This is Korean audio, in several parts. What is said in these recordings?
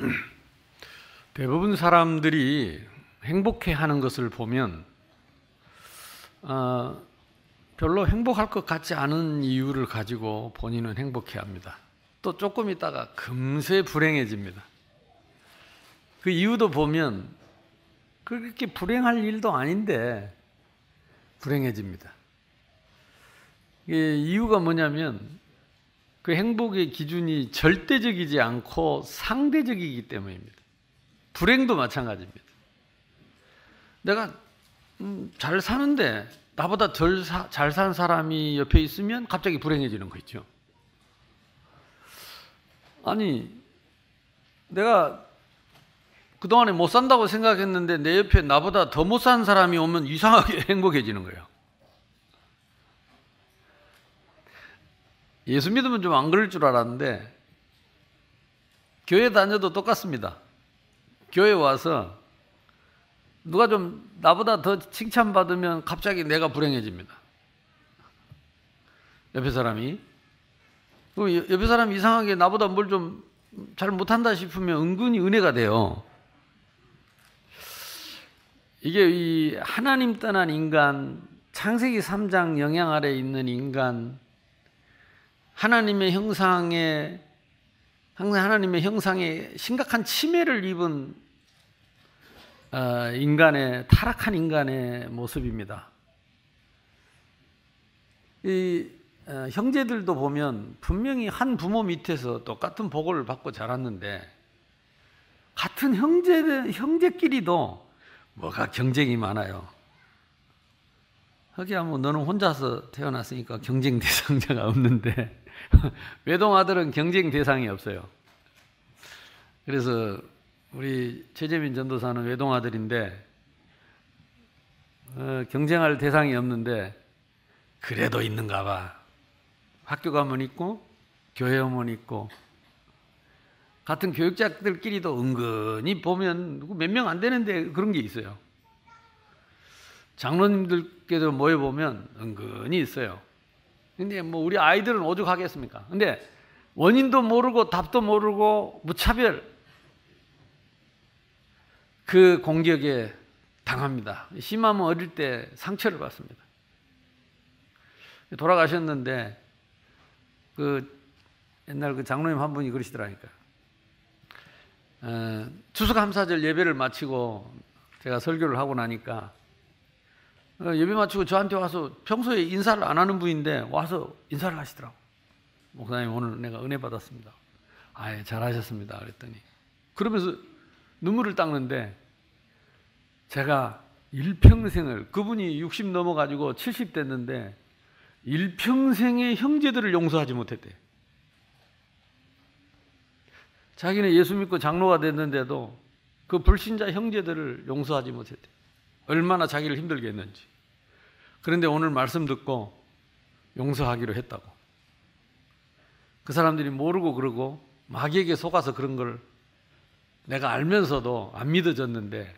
대부분 사람들이 행복해 하는 것을 보면, 어, 별로 행복할 것 같지 않은 이유를 가지고 본인은 행복해 합니다. 또 조금 있다가 금세 불행해집니다. 그 이유도 보면 그렇게 불행할 일도 아닌데 불행해집니다. 이유가 뭐냐면 그 행복의 기준이 절대적이지 않고 상대적이기 때문입니다. 불행도 마찬가지입니다. 내가 음, 잘 사는데 나보다 덜잘산 사람이 옆에 있으면 갑자기 불행해지는 거 있죠. 아니, 내가 그동안에 못 산다고 생각했는데 내 옆에 나보다 더못산 사람이 오면 이상하게 행복해지는 거예요. 예수 믿으면 좀 안 그럴 줄 알았는데 교회 다녀도 똑같습니다. 교회 와서 누가 좀 나보다 더 칭찬받으면 갑자기 내가 불행해집니다. 옆에 사람이. 옆에 사람이 이상하게 나보다 뭘 좀 잘 못한다 싶으면 은근히 은혜가 돼요. 이게 이 하나님 떠난 인간, 창세기 3장 영향 아래 있는 인간, 하나님의 형상에, 항상 하나님의 형상에 심각한 침해를 입은 어, 인간의 타락한 인간의 모습입니다. 이 어, 형제들도 보면 분명히 한 부모 밑에서 똑같은 복을 받고 자랐는데 같은 형제 형제끼리도 뭐가 경쟁이 많아요. 하기야 뭐 너는 혼자서 태어났으니까 경쟁 대상자가 없는데 외동 아들은 경쟁 대상이 없어요. 그래서 우리 최재민 전도사는 외동 아들인데 어, 경쟁할 대상이 없는데 그래도 있는가 봐. 학교 가면 있고 교회 오면 있고 같은 교육자들끼리도 은근히 보면 몇 명 안 되는데 그런 게 있어요. 장로님들께도 모여 보면 은근히 있어요. 근데 뭐 우리 아이들은 오죽하겠습니까? 근데 원인도 모르고 답도 모르고 무차별 그 공격에 당합니다. 심하면 어릴 때 상처를 받습니다. 돌아가셨는데 그 옛날 그 장로님 한 분이 그러시더라니까. 어, 추수감사절 예배를 마치고 제가 설교를 하고 나니까 어, 예배 마치고 저한테 와서 평소에 인사를 안 하는 분인데 와서 인사를 하시더라고. 목사님 오늘 내가 은혜 받았습니다. 아예 잘하셨습니다. 그랬더니 그러면서 눈물을 닦는데 제가 일평생을 그분이 60 넘어 가지고 70 됐는데 일평생의 형제들을 용서하지 못했대. 자기는 예수 믿고 장로가 됐는데도 그 불신자 형제들을 용서하지 못했대. 얼마나 자기를 힘들게 했는지. 그런데 오늘 말씀 듣고 용서하기로 했다고. 그 사람들이 모르고 그러고 마귀에게 속아서 그런 걸 내가 알면서도 안 믿어졌는데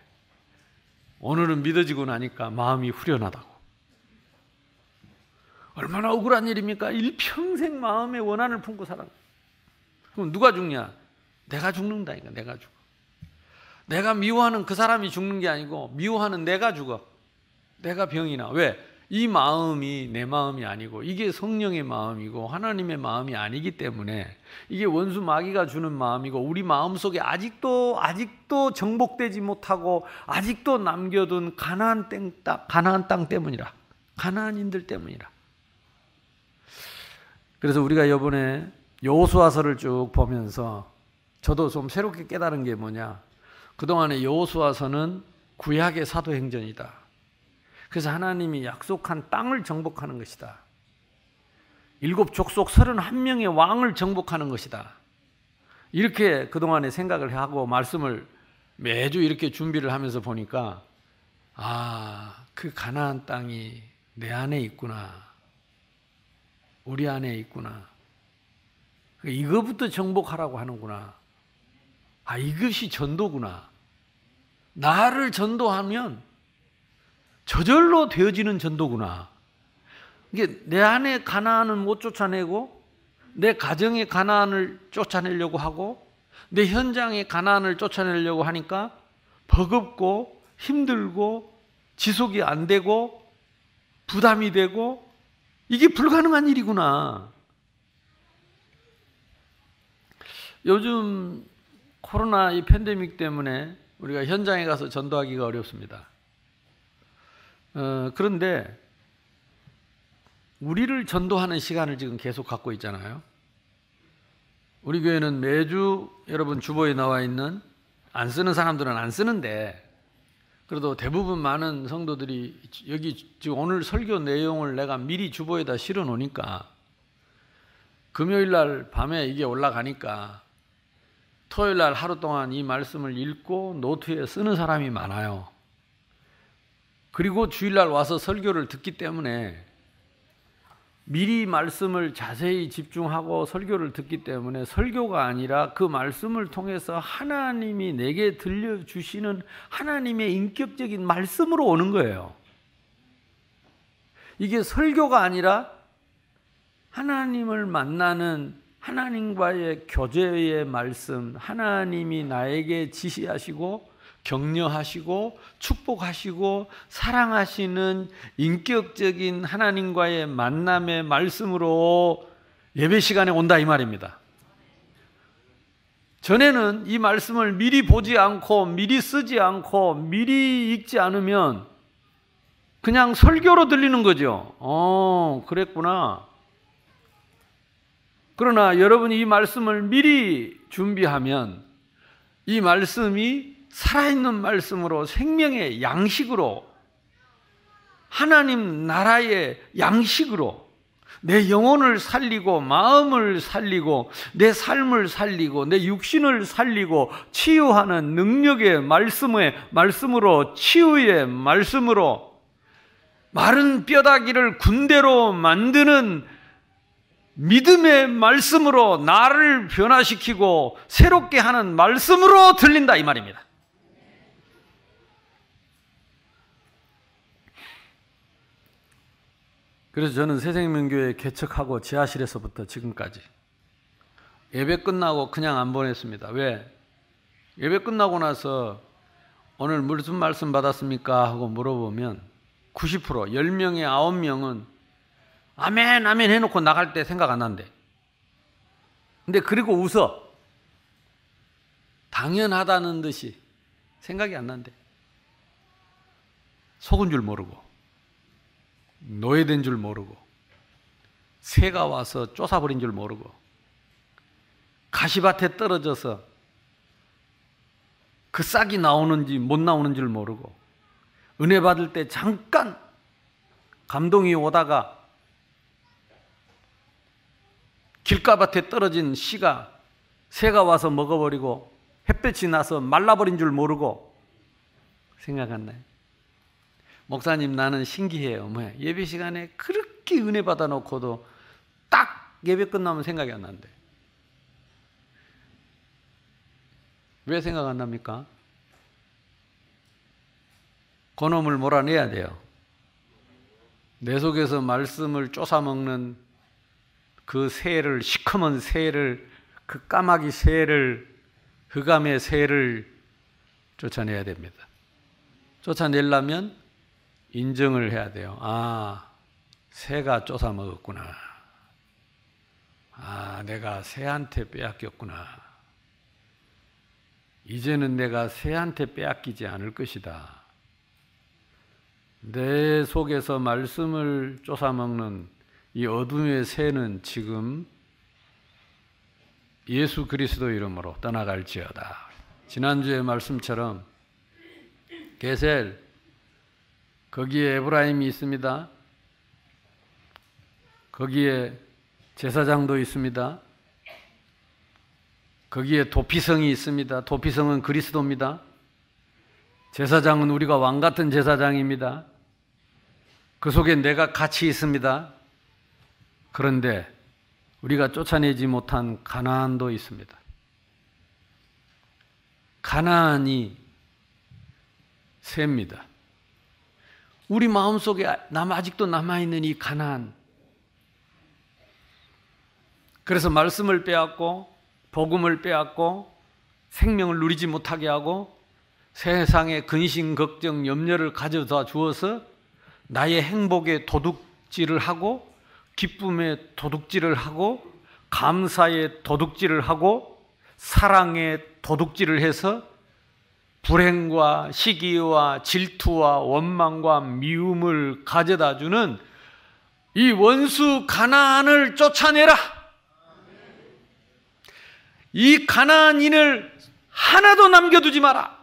오늘은 믿어지고 나니까 마음이 후련하다고. 얼마나 억울한 일입니까? 일평생 마음의 원한을 품고 살아. 그럼 누가 죽냐? 내가 죽는다니까, 내가 죽어. 내가 미워하는 그 사람이 죽는 게 아니고, 미워하는 내가 죽어. 내가 병이 나. 왜? 이 마음이 내 마음이 아니고 이게 성령의 마음이고 하나님의 마음이 아니기 때문에 이게 원수 마귀가 주는 마음이고 우리 마음 속에 아직도 아직도 정복되지 못하고 아직도 남겨둔 가나안 땅 가나안 땅 때문이라 가나안인들 때문이라. 그래서 우리가 이번에 여호수아서를 쭉 보면서 저도 좀 새롭게 깨달은 게 뭐냐? 그동안의 여호수아서는 구약의 사도행전이다. 그래서 하나님이 약속한 땅을 정복하는 것이다. 일곱 족속 31명의 왕을 정복하는 것이다. 이렇게 그동안에 생각을 하고 말씀을 매주 이렇게 준비를 하면서 보니까 아, 그 가나안 땅이 내 안에 있구나. 우리 안에 있구나. 이거부터 정복하라고 하는구나. 아, 이것이 전도구나. 나를 전도하면 저절로 되어지는 전도구나. 이게 내 안에 가나안을 못 쫓아내고 내 가정의 가나안을 쫓아내려고 하고 내 현장의 가난을 쫓아내려고 하니까 버겁고 힘들고 지속이 안 되고 부담이 되고 이게 불가능한 일이구나. 요즘 코로나 이 팬데믹 때문에 우리가 현장에 가서 전도하기가 어렵습니다. 어, 그런데 우리를 전도하는 시간을 지금 계속 갖고 있잖아요. 우리 교회는 매주 여러분 주보에 나와 있는 안 쓰는 사람들은 안 쓰는데 그래도 대부분 많은 성도들이 여기 지금 오늘 설교 내용을 내가 미리 주보에다 실어 놓으니까 금요일 날 밤에 이게 올라가니까 토요일 날 하루 동안 이 말씀을 읽고 노트에 쓰는 사람이 많아요. 그리고 주일 날 와서 설교를 듣기 때문에 미리 말씀을 자세히 집중하고 설교를 듣기 때문에 설교가 아니라 그 말씀을 통해서 하나님이 내게 들려주시는 하나님의 인격적인 말씀으로 오는 거예요. 이게 설교가 아니라 하나님을 만나는 하나님과의 교제의 말씀, 하나님이 나에게 지시하시고 격려하시고 축복하시고 사랑하시는 인격적인 하나님과의 만남의 말씀으로 예배 시간에 온다 이 말입니다. 전에는 이 말씀을 미리 보지 않고 미리 쓰지 않고 미리 읽지 않으면 그냥 설교로 들리는 거죠. 어, 그랬구나. 그러나 여러분이 이 말씀을 미리 준비하면 이 말씀이 살아있는 말씀으로 생명의 양식으로 하나님 나라의 양식으로 내 영혼을 살리고 마음을 살리고 내 삶을 살리고 내 육신을 살리고 치유하는 능력의 말씀의 말씀으로 치유의 말씀으로 마른 뼈다귀를 군대로 만드는 믿음의 말씀으로 나를 변화시키고 새롭게 하는 말씀으로 들린다 이 말입니다. 그래서 저는 새생명교회 개척하고 지하실에서부터 지금까지 예배 끝나고 그냥 안 보냈습니다. 왜? 예배 끝나고 나서 오늘 무슨 말씀 받았습니까? 하고 물어보면 90% 10명에 9명은 아멘 아멘 해놓고 나갈 때 생각 안 난대. 근데 그리고 웃어. 당연하다는 듯이 생각이 안 난대. 속은 줄 모르고. 노예된 줄 모르고 새가 와서 쫓아버린 줄 모르고 가시밭에 떨어져서 그 싹이 나오는지 못 나오는 줄 모르고 은혜 받을 때 잠깐 감동이 오다가 길가밭에 떨어진 씨가 새가 와서 먹어버리고 햇볕이 나서 말라버린 줄 모르고 생각 안 나요? 목사님 나는 신기해요. 뭐 예배 시간에 그렇게 은혜 받아 놓고도 딱 예배 끝나면 생각이 안 난대. 왜 생각 안 납니까? 그놈을 몰아내야 돼요. 내 속에서 말씀을 쫓아먹는 그 새를, 시커먼 새를, 그 까마귀 새를, 흑암의 새를 쫓아내야 됩니다. 쫓아내려면 인정을 해야 돼요. 아, 새가 쫓아 먹었구나. 아, 내가 새한테 빼앗겼구나. 이제는 내가 새한테 빼앗기지 않을 것이다. 내 속에서 말씀을 쫓아먹는 이 어둠의 새는 지금 예수 그리스도 이름으로 떠나갈지어다. 지난주의 말씀처럼 게셀 거기에 에브라임이 있습니다. 거기에 제사장도 있습니다. 거기에 도피성이 있습니다. 도피성은 그리스도입니다. 제사장은 우리가 왕 같은 제사장입니다. 그 속에 내가 같이 있습니다. 그런데 우리가 쫓아내지 못한 가나안도 있습니다. 가나안이 셉니다. 우리 마음속에 남 아직도 남아 있는 이 가난. 그래서 말씀을 빼앗고 복음을 빼앗고 생명을 누리지 못하게 하고 세상에 근심, 걱정, 염려를 가져다 주어서 나의 행복에 도둑질을 하고 기쁨에 도둑질을 하고 감사에 도둑질을 하고 사랑에 도둑질을 해서 불행과 시기와 질투와 원망과 미움을 가져다 주는 이 원수 가나안을 쫓아내라. 이 가나안인을 하나도 남겨두지 마라.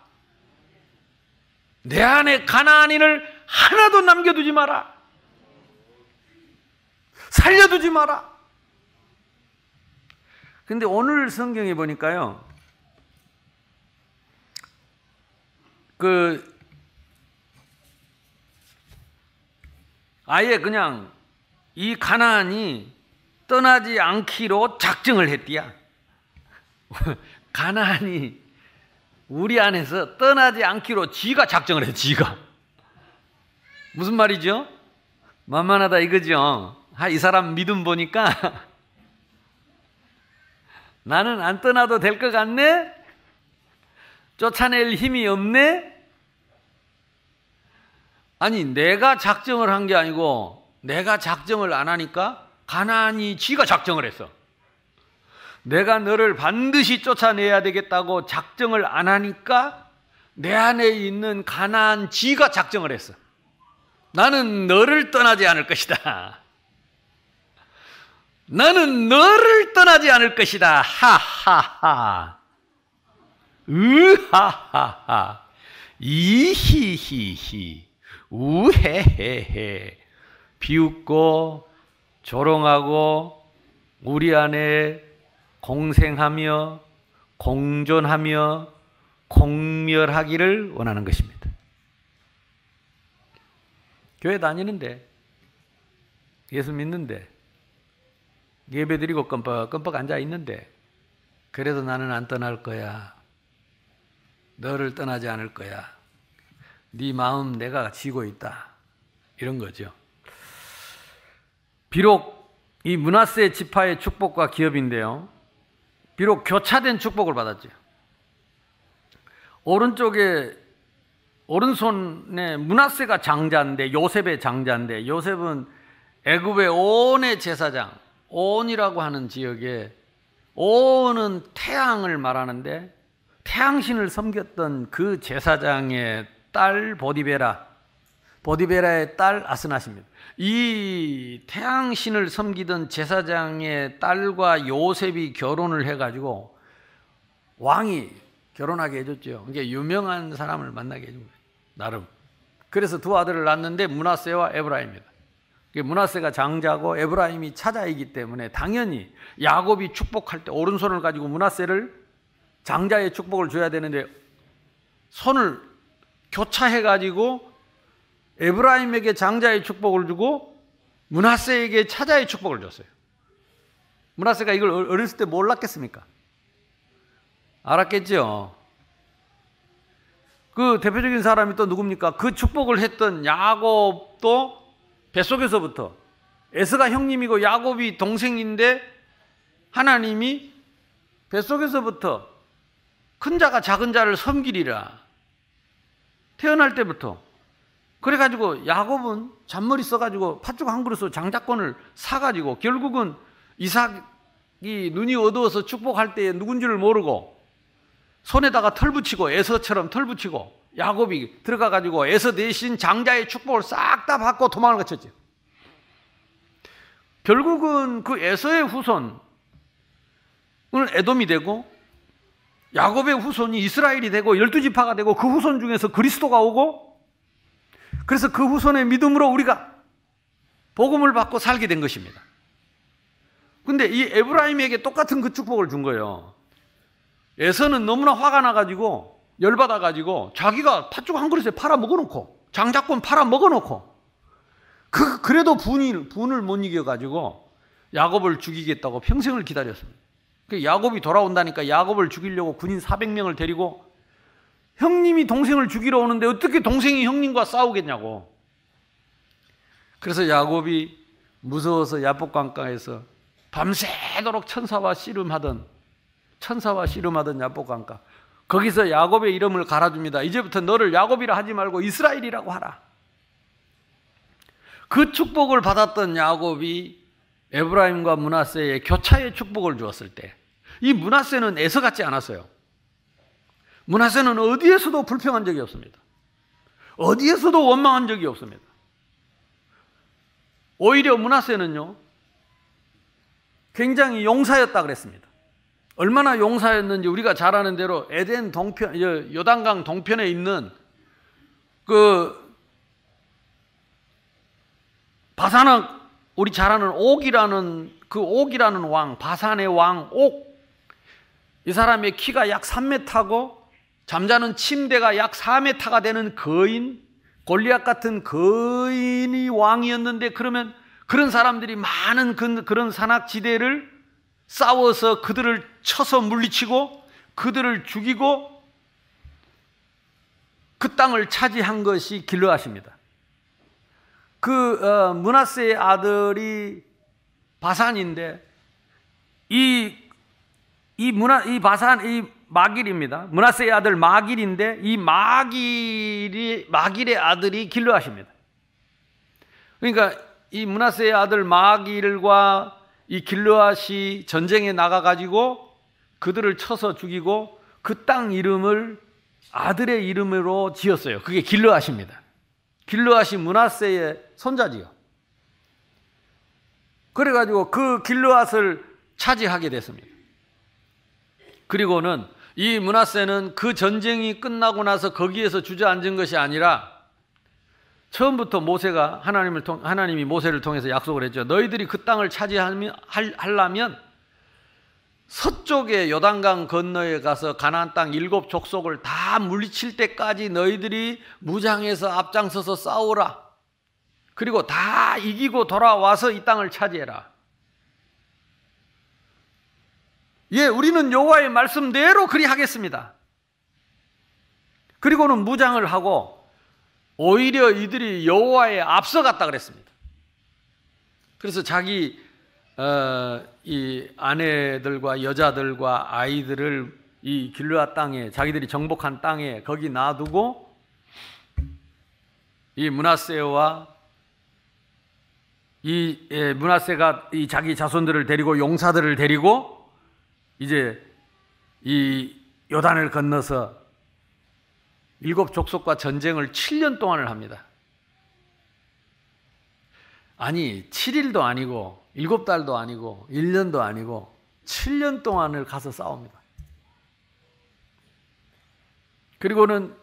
내 안에 가나안인을 하나도 남겨두지 마라. 살려두지 마라. 근데 오늘 성경에 보니까요. 그 아예 그냥 이 가나안이 떠나지 않기로 작정을 했디야. 가나안이 우리 안에서 떠나지 않기로 지가 작정을 해, 지가. 무슨 말이죠? 만만하다 이거죠. 아, 이 사람 믿음 보니까 나는 안 떠나도 될 것 같네? 쫓아낼 힘이 없네? 아니, 내가 작정을 한 게 아니고 내가 작정을 안 하니까 가난이 지가 작정을 했어. 내가 너를 반드시 쫓아내야 되겠다고 작정을 안 하니까 내 안에 있는 가난 지가 작정을 했어. 나는 너를 떠나지 않을 것이다. 나는 너를 떠나지 않을 것이다. 하하하. 으하하하. 이히히히. 우헤헤헤. 비웃고 조롱하고 우리 안에 공생하며 공존하며 공멸하기를 원하는 것입니다. 교회 다니는데 예수 믿는데 예배 드리고 껌뻑껌뻑 앉아 있는데 그래도 나는 안 떠날 거야. 너를 떠나지 않을 거야. 네 마음 내가 지고 있다. 이런 거죠. 비록 이 문하세 지파의 축복과 기업인데요. 비록 교차된 축복을 받았죠. 오른쪽에 오른손에 문하세가 장자인데 요셉의 장자인데 요셉은 애굽의 온의 제사장 온이라고 하는 지역에 온은 태양을 말하는데 태양신을 섬겼던 그 제사장의 딸 보디베라 보디베라의 딸 아스나십니다. 이 태양신을 섬기던 제사장의 딸과 요셉이 결혼을 해가지고 왕이 결혼하게 해줬죠. 이게 유명한 사람을 만나게 해준 거예요. 나름. 그래서 두 아들을 낳는데 문하세와 에브라임입니다. 문하세가 장자고 에브라임이 차자이기 때문에 당연히 야곱이 축복할 때 오른손을 가지고 문하세를 장자의 축복을 줘야 되는데 손을 교차해 가지고 에브라임에게 장자의 축복을 주고 문하세에게 차자의 축복을 줬어요. 문하세가 이걸 어렸을 때 몰랐겠습니까? 알았겠죠. 그 대표적인 사람이 또 누굽니까? 그 축복을 했던 야곱도 뱃속에서부터 에스가 형님이고 야곱이 동생인데 하나님이 뱃속에서부터 큰 자가 작은 자를 섬기리라. 태어날 때부터 그래가지고 야곱은 잔머리 써가지고 팥죽 한 그릇으로 장자권을 사가지고 결국은 이삭이 눈이 어두워서 축복할 때에 누군지를 모르고 손에다가 털 붙이고 에서처럼 털 붙이고 야곱이 들어가가지고 에서 대신 장자의 축복을 싹 다 받고 도망을 거쳤죠. 결국은 그 에서의 후손은 에돔이 되고 야곱의 후손이 이스라엘이 되고 열두 지파가 되고 그 후손 중에서 그리스도가 오고 그래서 그 후손의 믿음으로 우리가 복음을 받고 살게 된 것입니다. 근데 이 에브라임에게 똑같은 그 축복을 준 거예요. 에서는 너무나 화가 나가지고 열받아가지고 자기가 팥죽 한 그릇에 팔아 먹어놓고 장작권 팔아 먹어놓고 그 그래도 분이 분을 못 이겨가지고 야곱을 죽이겠다고 평생을 기다렸습니다. 그 야곱이 돌아온다니까 야곱을 죽이려고 군인 400명을 데리고 형님이 동생을 죽이러 오는데 어떻게 동생이 형님과 싸우겠냐고. 그래서 야곱이 무서워서 야복강가에서 밤새도록 천사와 씨름하던 천사와 씨름하던 야복강가. 거기서 야곱의 이름을 갈아줍니다. 이제부터 너를 야곱이라 하지 말고 이스라엘이라고 하라. 그 축복을 받았던 야곱이 에브라임과 문하세의 교차의 축복을 주었을 때, 이 문하세는 애서 같지 않았어요. 문하세는 어디에서도 불평한 적이 없습니다. 어디에서도 원망한 적이 없습니다. 오히려 문하세는요, 굉장히 용사였다 그랬습니다. 얼마나 용사였는지 우리가 잘 아는 대로 에덴 동편, 요단강 동편에 있는 그 바산은 우리 잘 아는 옥이라는 그 옥이라는 왕, 바산의 왕 옥. 이 사람의 키가 약 3m고 잠자는 침대가 약 4m가 되는 거인, 골리앗 같은 거인이 왕이었는데 그러면 그런 사람들이 많은 그, 그런 산악지대를 싸워서 그들을 쳐서 물리치고 그들을 죽이고 그 땅을 차지한 것이 길러하십니다. 그 어, 문하세의 아들이 바산인데 이 이 문화 이 바산 이 마길입니다. 문하세의 아들 마길인데 이 마길이 마길의 아들이 길르하십니다. 그러니까 이 문하세의 아들 마길과 이 길르앗이 전쟁에 나가 가지고 그들을 쳐서 죽이고 그 땅 이름을 아들의 이름으로 지었어요. 그게 길르앗입니다. 길르앗이 문하세의 손자지요. 그래 가지고 그 길르앗을 차지하게 됐습니다. 그리고는 이 문하세는 그 전쟁이 끝나고 나서 거기에서 주저앉은 것이 아니라 처음부터 모세가 하나님을 통 하나님이 모세를 통해서 약속을 했죠. 너희들이 그 땅을 차지하면 하려면 서쪽의 요단강 건너에 가서 가나안 땅 일곱 족속을 다 물리칠 때까지 너희들이 무장해서 앞장서서 싸우라. 그리고 다 이기고 돌아와서 이 땅을 차지해라. 예, 우리는 여호와의 말씀대로 그리 하겠습니다. 그리고는 무장을 하고 오히려 이들이 여호와에 앞서갔다 그랬습니다. 그래서 자기 어, 이 아내들과 여자들과 아이들을 이 길르앗 땅에 자기들이 정복한 땅에 거기 놔두고 이 문하세와 이 예, 문하세가 이 자기 자손들을 데리고 용사들을 데리고 이제 이 요단을 건너서 일곱 족속과 전쟁을 7년 동안을 합니다. 아니, 7일도 아니고, 7달도 아니고, 1년도 아니고, 7년 동안을 가서 싸웁니다. 그리고는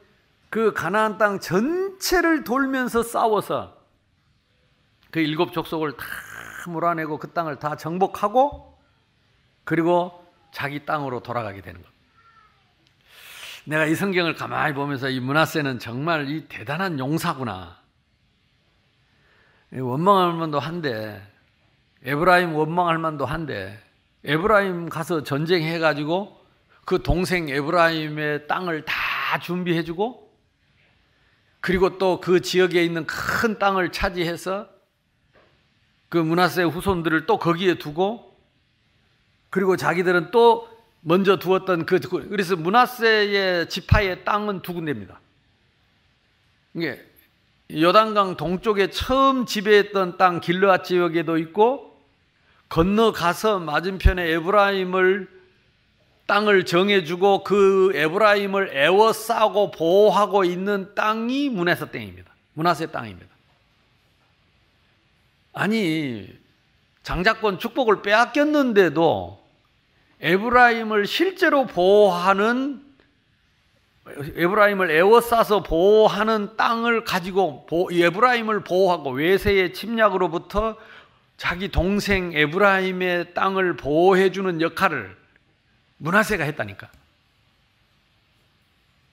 그 가나안 땅 전체를 돌면서 싸워서 그 일곱 족속을 다 몰아내고 그 땅을 다 정복하고 그리고 자기 땅으로 돌아가게 되는 것. 내가 이 성경을 가만히 보면서 이 문하세는 정말 이 대단한 용사구나. 원망할 만도 한데, 에브라임 원망할 만도 한데, 에브라임 가서 전쟁해가지고 그 동생 에브라임의 땅을 다 준비해주고, 그리고 또 그 지역에 있는 큰 땅을 차지해서 그 문하세 후손들을 또 거기에 두고 그리고 자기들은 또 먼저 두었던 그 그래서 문하세의 지파의 땅은 두 군데입니다. 이게 요단강 동쪽에 처음 지배했던 땅 길르앗 지역에도 있고 건너가서 맞은편에 에브라임을 땅을 정해주고 그 에브라임을 에워싸고 보호하고 있는 땅이 므낫세 땅입니다. 므낫세 땅입니다. 아니 장자권 축복을 빼앗겼는데도 에브라임을 실제로 보호하는 에브라임을 에워싸서 보호하는 땅을 가지고 에브라임을 보호하고 외세의 침략으로부터 자기 동생 에브라임의 땅을 보호해 주는 역할을 문하세가 했다니까.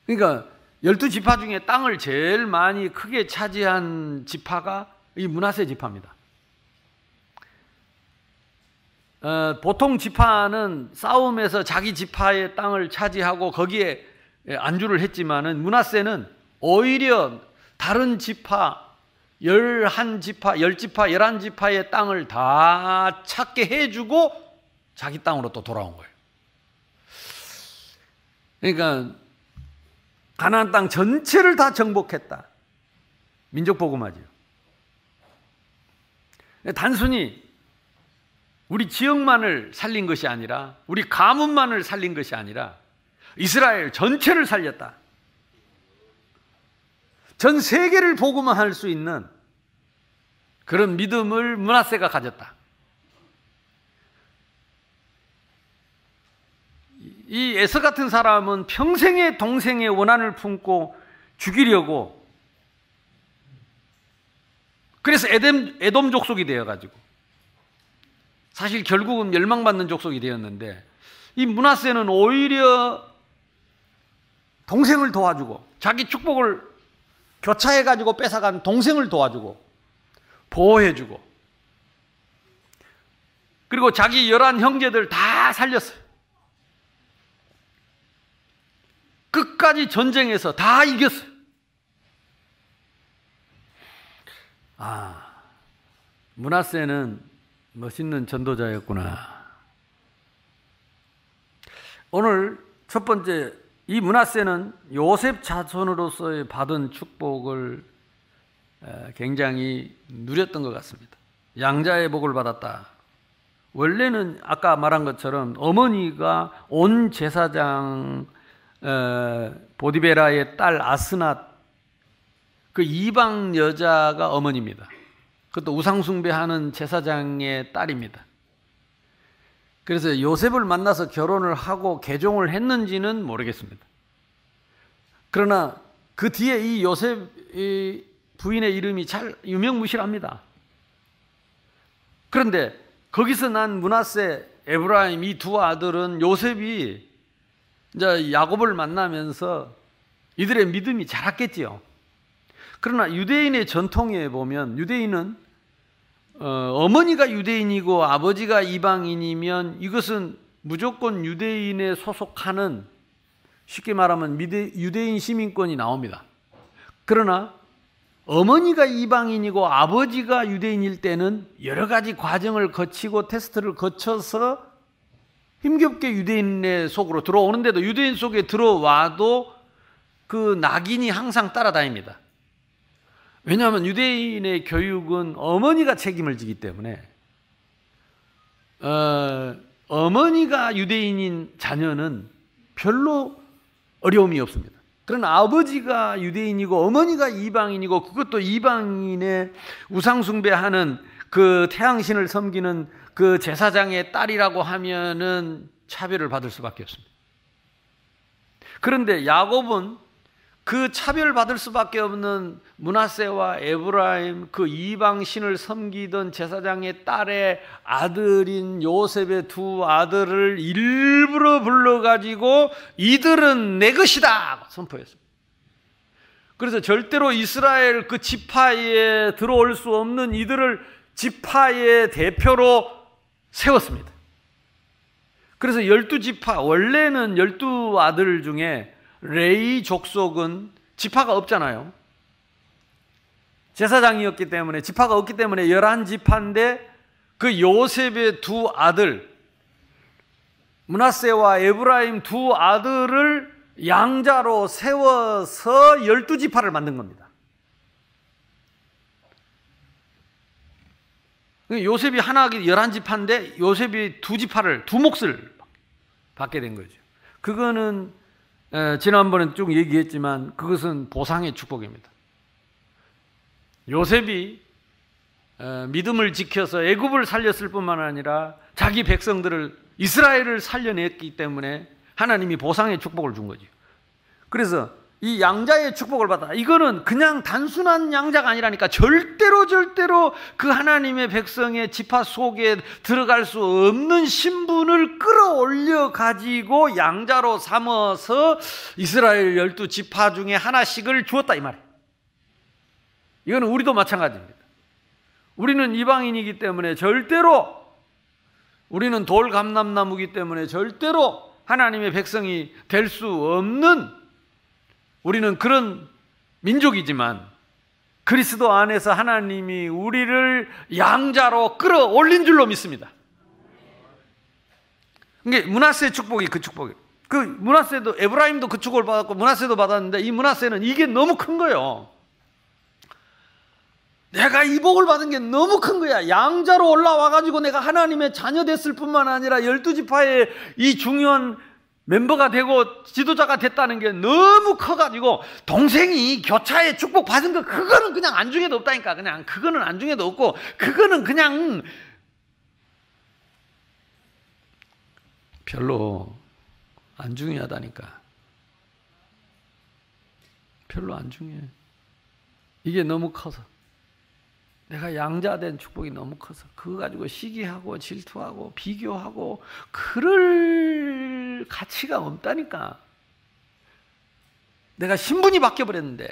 그러니까 열두 지파 중에 땅을 제일 많이 크게 차지한 지파가 이 문하세 지파입니다. 어, 보통 지파는 싸움에서 자기 지파의 땅을 차지하고 거기에 안주를 했지만은 문하세는 오히려 다른 지파 열한 지파, 열 지파, 열한 지파의 땅을 다 찾게 해주고 자기 땅으로 또 돌아온 거예요. 그러니까 가나안 땅 전체를 다 정복했다. 민족 복음하죠. 단순히 우리 지역만을 살린 것이 아니라 우리 가문만을 살린 것이 아니라 이스라엘 전체를 살렸다. 전 세계를 복음화할 수 있는 그런 믿음을 문하세가 가졌다. 이 에서 같은 사람은 평생의 동생의 원한을 품고 죽이려고 그래서 에덴, 에돔 족속이 되어가지고 사실 결국은 멸망받는 족속이 되었는데 이 문하세는 오히려 동생을 도와주고 자기 축복을 교차해 가지고 뺏어간 동생을 도와주고 보호해주고 그리고 자기 열한 형제들 다 살렸어요. 끝까지 전쟁에서 다 이겼어요. 아, 문하세는 멋있는 전도자였구나. 오늘 첫 번째 이 문하세는 요셉 자손으로서 받은 축복을 굉장히 누렸던 것 같습니다. 양자의 복을 받았다. 원래는 아까 말한 것처럼 어머니가 온 제사장 보디베라의 딸 아스낫 그 이방 여자가 어머니입니다. 그것도 우상숭배하는 제사장의 딸입니다. 그래서 요셉을 만나서 결혼을 하고 개종을 했는지는 모르겠습니다. 그러나 그 뒤에 이 요셉 부인의 이름이 잘 유명무실합니다. 그런데 거기서 난 문하세, 에브라임 이 두 아들은 요셉이 이제 야곱을 만나면서 이들의 믿음이 자랐겠지요. 그러나 유대인의 전통에 보면 유대인은 어머니가 유대인이고 아버지가 이방인이면 이것은 무조건 유대인에 소속하는 쉽게 말하면 유대인 시민권이 나옵니다. 그러나 어머니가 이방인이고 아버지가 유대인일 때는 여러 가지 과정을 거치고 테스트를 거쳐서 힘겹게 유대인의 속으로 들어오는데도 유대인 속에 들어와도 그 낙인이 항상 따라다닙니다. 왜냐하면 유대인의 교육은 어머니가 책임을 지기 때문에 어, 어머니가 유대인인 자녀는 별로 어려움이 없습니다. 그러나 아버지가 유대인이고 어머니가 이방인이고 그것도 이방인의 우상숭배하는 그 태양신을 섬기는 그 제사장의 딸이라고 하면은 차별을 받을 수밖에 없습니다. 그런데 야곱은 그 차별받을 수밖에 없는 문하세와 에브라임 그 이방 신을 섬기던 제사장의 딸의 아들인 요셉의 두 아들을 일부러 불러 가지고 이들은 내 것이다 선포했습니다. 그래서 절대로 이스라엘 그 지파에 들어올 수 없는 이들을 지파의 대표로 세웠습니다. 그래서 열두 지파 원래는 열두 아들 중에 레이 족속은 지파가 없잖아요. 제사장이었기 때문에 지파가 없기 때문에 열한 지파인데 그 요셉의 두 아들 문하세와 에브라임 두 아들을 양자로 세워서 열두 지파를 만든 겁니다. 요셉이 하나 열한 지파인데 요셉이 두 지파를 두 몫을 받게 된 거죠. 그거는 지난번에 쭉 얘기했지만 그것은 보상의 축복입니다. 요셉이 믿음을 지켜서 애굽을 살렸을 뿐만 아니라 자기 백성들을 이스라엘을 살려냈기 때문에 하나님이 보상의 축복을 준 거죠. 그래서 이 양자의 축복을 받아. 이거는 그냥 단순한 양자가 아니라니까 절대로 절대로 그 하나님의 백성의 지파 속에 들어갈 수 없는 신분을 끌어올려 가지고 양자로 삼아서 이스라엘 열두 지파 중에 하나씩을 주었다 이 말이에요. 이거는 우리도 마찬가지입니다. 우리는 이방인이기 때문에 절대로 우리는 돌 감람나무기 때문에 절대로 하나님의 백성이 될 수 없는 우리는 그런 민족이지만 그리스도 안에서 하나님이 우리를 양자로 끌어올린 줄로 믿습니다. 이게 문하세의 축복이 그 축복이에요. 그 문하세도 에브라임도 그 축복을 받았고 문하세도 받았는데 이 문하세는 이게 너무 큰 거예요. 내가 이 복을 받은 게 너무 큰 거야. 양자로 올라와 가지고 내가 하나님의 자녀 됐을 뿐만 아니라 열두 지파의 이 중요한 멤버가 되고 지도자가 됐다는 게 너무 커가지고 동생이 교차에 축복 받은 거 그거는 그냥 안중에도 없다니까. 그냥 그거는 안중에도 없고 그거는 그냥 별로 안 중요하다니까. 별로 안 중요해. 이게 너무 커서. 내가 양자된 축복이 너무 커서. 그거 가지고 시기하고 질투하고 비교하고 그럴 가치가 없다니까. 내가 신분이 바뀌어 버렸는데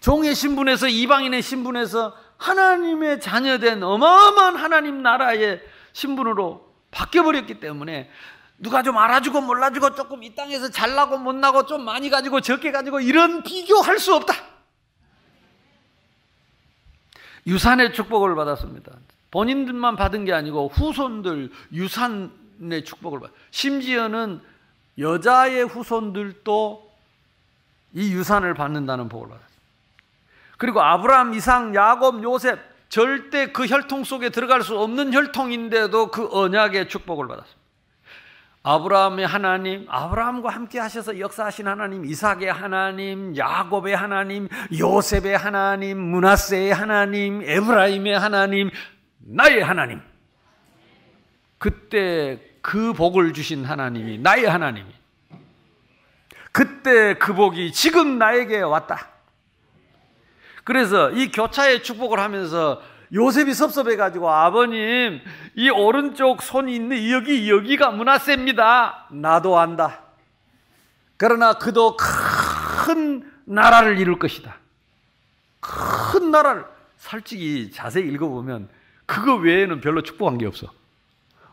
종의 신분에서 이방인의 신분에서 하나님의 자녀된 어마어마한 하나님 나라의 신분으로 바뀌어 버렸기 때문에 누가 좀 알아주고 몰라주고 조금 이 땅에서 잘나고 못나고 좀 많이 가지고 적게 가지고 이런 비교할 수 없다. 유산의 축복을 받았습니다. 본인들만 받은 게 아니고 후손들 유산 의 축복을 받. 심지어는 여자의 후손들도 이 유산을 받는다는 복을 받았습니다. 그리고 아브라함, 이상, 야곱, 요셉 절대 그 혈통 속에 들어갈 수 없는 혈통인데도 그 언약의 축복을 받았습니다. 아브라함의 하나님, 아브라함과 함께 하셔서 역사하신 하나님, 이삭의 하나님, 야곱의 하나님, 요셉의 하나님, 문하세의 하나님, 에브라임의 하나님, 나의 하나님. 그때 그 복을 주신 하나님이 나의 하나님이. 그때 그 복이 지금 나에게 왔다. 그래서 이 교차의 축복을 하면서 요셉이 섭섭해가지고 아버님 이 오른쪽 손이 있는 여기 여기가 문화세입니다. 나도 안다. 그러나 그도 큰 나라를 이룰 것이다. 큰 나라를 솔직히 자세히 읽어보면 그거 외에는 별로 축복한 게 없어.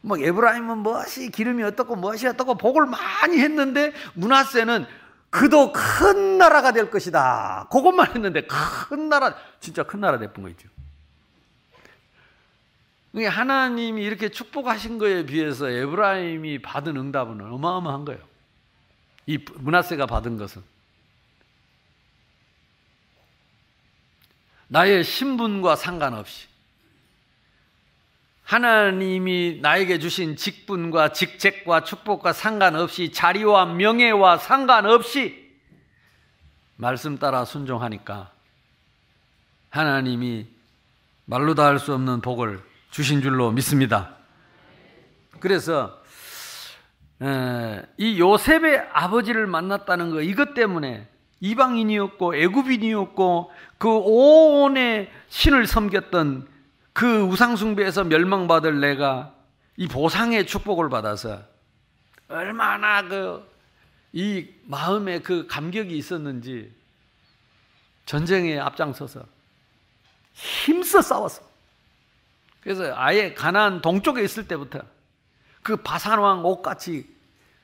막 에브라임은 무엇이 기름이 어떻고 무엇이 어떻고 복을 많이 했는데 문하세는 그도 큰 나라가 될 것이다. 그것만 했는데 큰 나라 진짜 큰 나라 됐던 거 있죠. 하나님이 이렇게 축복하신 거에 비해서 에브라임이 받은 응답은 어마어마한 거예요. 이 문하세가 받은 것은 나의 신분과 상관없이 하나님이 나에게 주신 직분과 직책과 축복과 상관없이 자리와 명예와 상관없이 말씀 따라 순종하니까 하나님이 말로 다 할 수 없는 복을 주신 줄로 믿습니다. 그래서 이 요셉의 아버지를 만났다는 거 이것 때문에 이방인이었고 애굽인이었고 그 온의 신을 섬겼던 그 우상숭배에서 멸망받을 내가 이 보상의 축복을 받아서 얼마나 그 이 마음에 그 감격이 있었는지 전쟁에 앞장서서 힘써 싸웠어. 그래서 아예 가나안 동쪽에 있을 때부터 그 바산왕 옥같이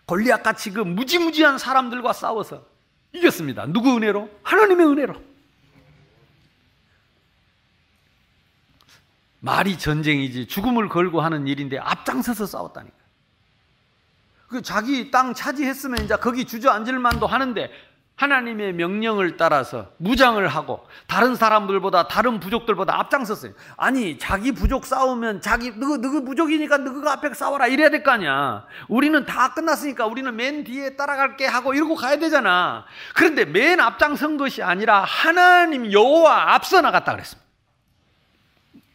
골리앗같이 그 무지무지한 사람들과 싸워서 이겼습니다. 누구 은혜로? 하나님의 은혜로. 말이 전쟁이지 죽음을 걸고 하는 일인데 앞장서서 싸웠다니까. 그 자기 땅 차지했으면 이제 거기 주저앉을 만도 하는데 하나님의 명령을 따라서 무장을 하고 다른 사람들보다 다른 부족들보다 앞장섰어요. 아니 자기 부족 싸우면 자기 너그 너그 부족이니까 너가 앞에 싸워라 이래야 될 거 아니야. 우리는 다 끝났으니까 우리는 맨 뒤에 따라갈게 하고 이러고 가야 되잖아. 그런데 맨 앞장선 것이 아니라 하나님 여호와 앞서 나갔다 그랬습니다.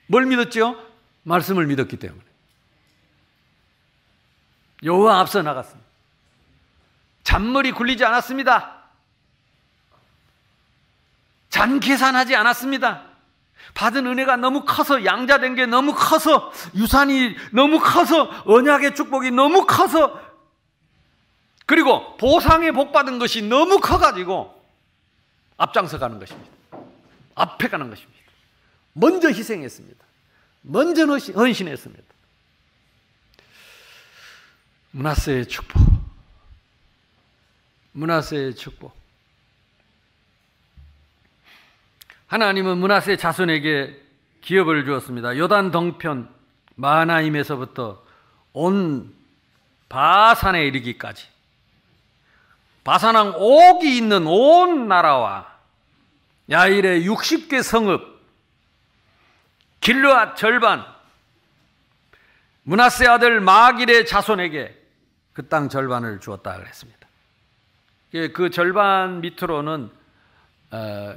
뭘 믿었죠? 말씀을 믿었기 때문에. 여호와 앞서 나갔습니다. 잔머리 굴리지 않았습니다. 잔 계산하지 않았습니다. 받은 은혜가 너무 커서 양자된 게 너무 커서 유산이 너무 커서 언약의 축복이 너무 커서 그리고 보상의 복 받은 것이 너무 커 가지고 앞장서 가는 것입니다. 앞에 가는 것입니다. 먼저 희생했습니다. 먼저 헌신했습니다. 문하세의 축복. 문하세의 축복. 하나님은 문하세 자손에게 기업을 주었습니다. 요단 동편 마나임에서부터 온 바산에 이르기까지 바산왕 옥이 있는 온 나라와 야일의 60개 성읍 길르앗 절반 문하세 아들 마길의 자손에게 그 땅 절반을 주었다 그랬습니다. 예, 그 절반 밑으로는 어,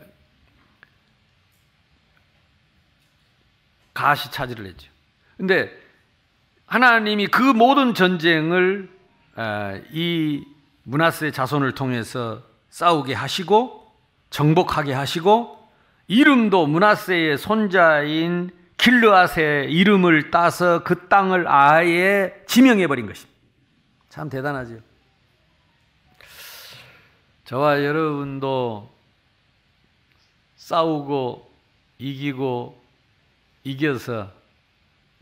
가시 차지를 했죠. 근데 하나님이 그 모든 전쟁을 어, 이 문하세 자손을 통해서 싸우게 하시고 정복하게 하시고 이름도 문하세의 손자인 길르앗의 이름을 따서 그 땅을 아예 지명해 버린 것입니다. 참 대단하죠. 저와 여러분도 싸우고 이기고 이겨서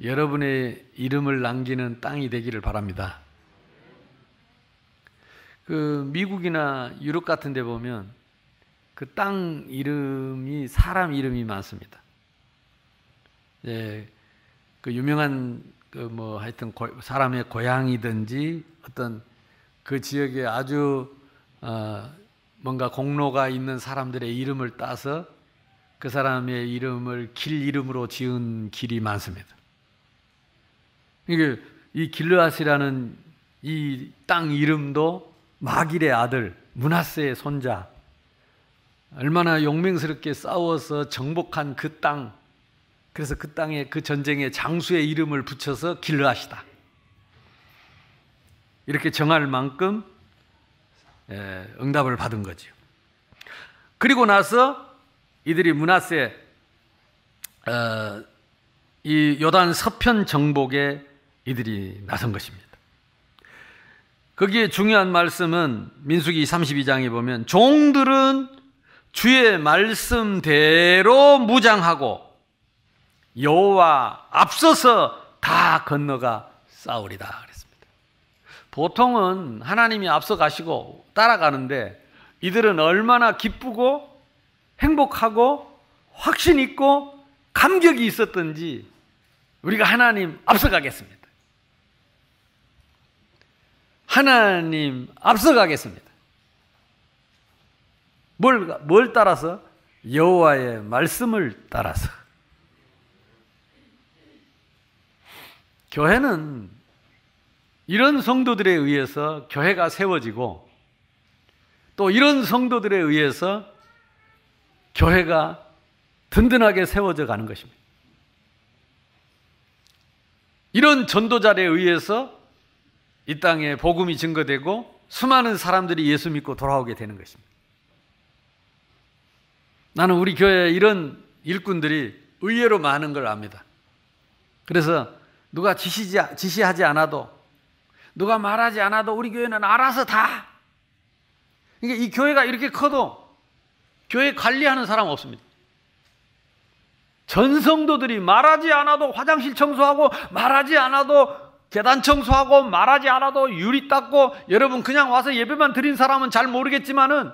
여러분의 이름을 남기는 땅이 되기를 바랍니다. 그 미국이나 유럽 같은 데 보면 그 땅 이름이 사람 이름이 많습니다. 예, 그 유명한 그 뭐 하여튼 고, 사람의 고향이든지 어떤 그 지역에 아주 어 뭔가 공로가 있는 사람들의 이름을 따서 그 사람의 이름을 길 이름으로 지은 길이 많습니다. 이게 이 길르앗이라는 이 땅 이름도 마길의 아들 문하세의 손자 얼마나 용맹스럽게 싸워서 정복한 그 땅, 그래서 그 땅에 그 전쟁의 장수의 이름을 붙여서 길르앗이다. 이렇게 정할 만큼 예, 응답을 받은 거죠. 그리고 나서 이들이 문하세 어, 이 요단 서편 정복에 이들이 나선 것입니다. 거기에 중요한 말씀은 민수기 32장에 보면 종들은 주의 말씀대로 무장하고 여호와 앞서서 다 건너가 싸우리다 그랬습니다. 보통은 하나님이 앞서 가시고 따라가는데 이들은 얼마나 기쁘고 행복하고 확신 있고 감격이 있었던지 우리가 하나님 앞서가겠습니다. 하나님 앞서가겠습니다. 뭘, 뭘 따라서? 여호와의 말씀을 따라서. 교회는 이런 성도들에 의해서 교회가 세워지고 또 이런 성도들에 의해서 교회가 든든하게 세워져 가는 것입니다. 이런 전도자에 의해서 이 땅에 복음이 증거되고 수많은 사람들이 예수 믿고 돌아오게 되는 것입니다. 나는 우리 교회 이런 일꾼들이 의외로 많은 걸 압니다. 그래서 누가 지시지, 지시하지 않아도 누가 말하지 않아도 우리 교회는 알아서 다. 그러니까 이 교회가 이렇게 커도 교회 관리하는 사람 없습니다. 전성도들이 말하지 않아도 화장실 청소하고 말하지 않아도 계단 청소하고 말하지 않아도 유리 닦고 여러분 그냥 와서 예배만 드린 사람은 잘 모르겠지만은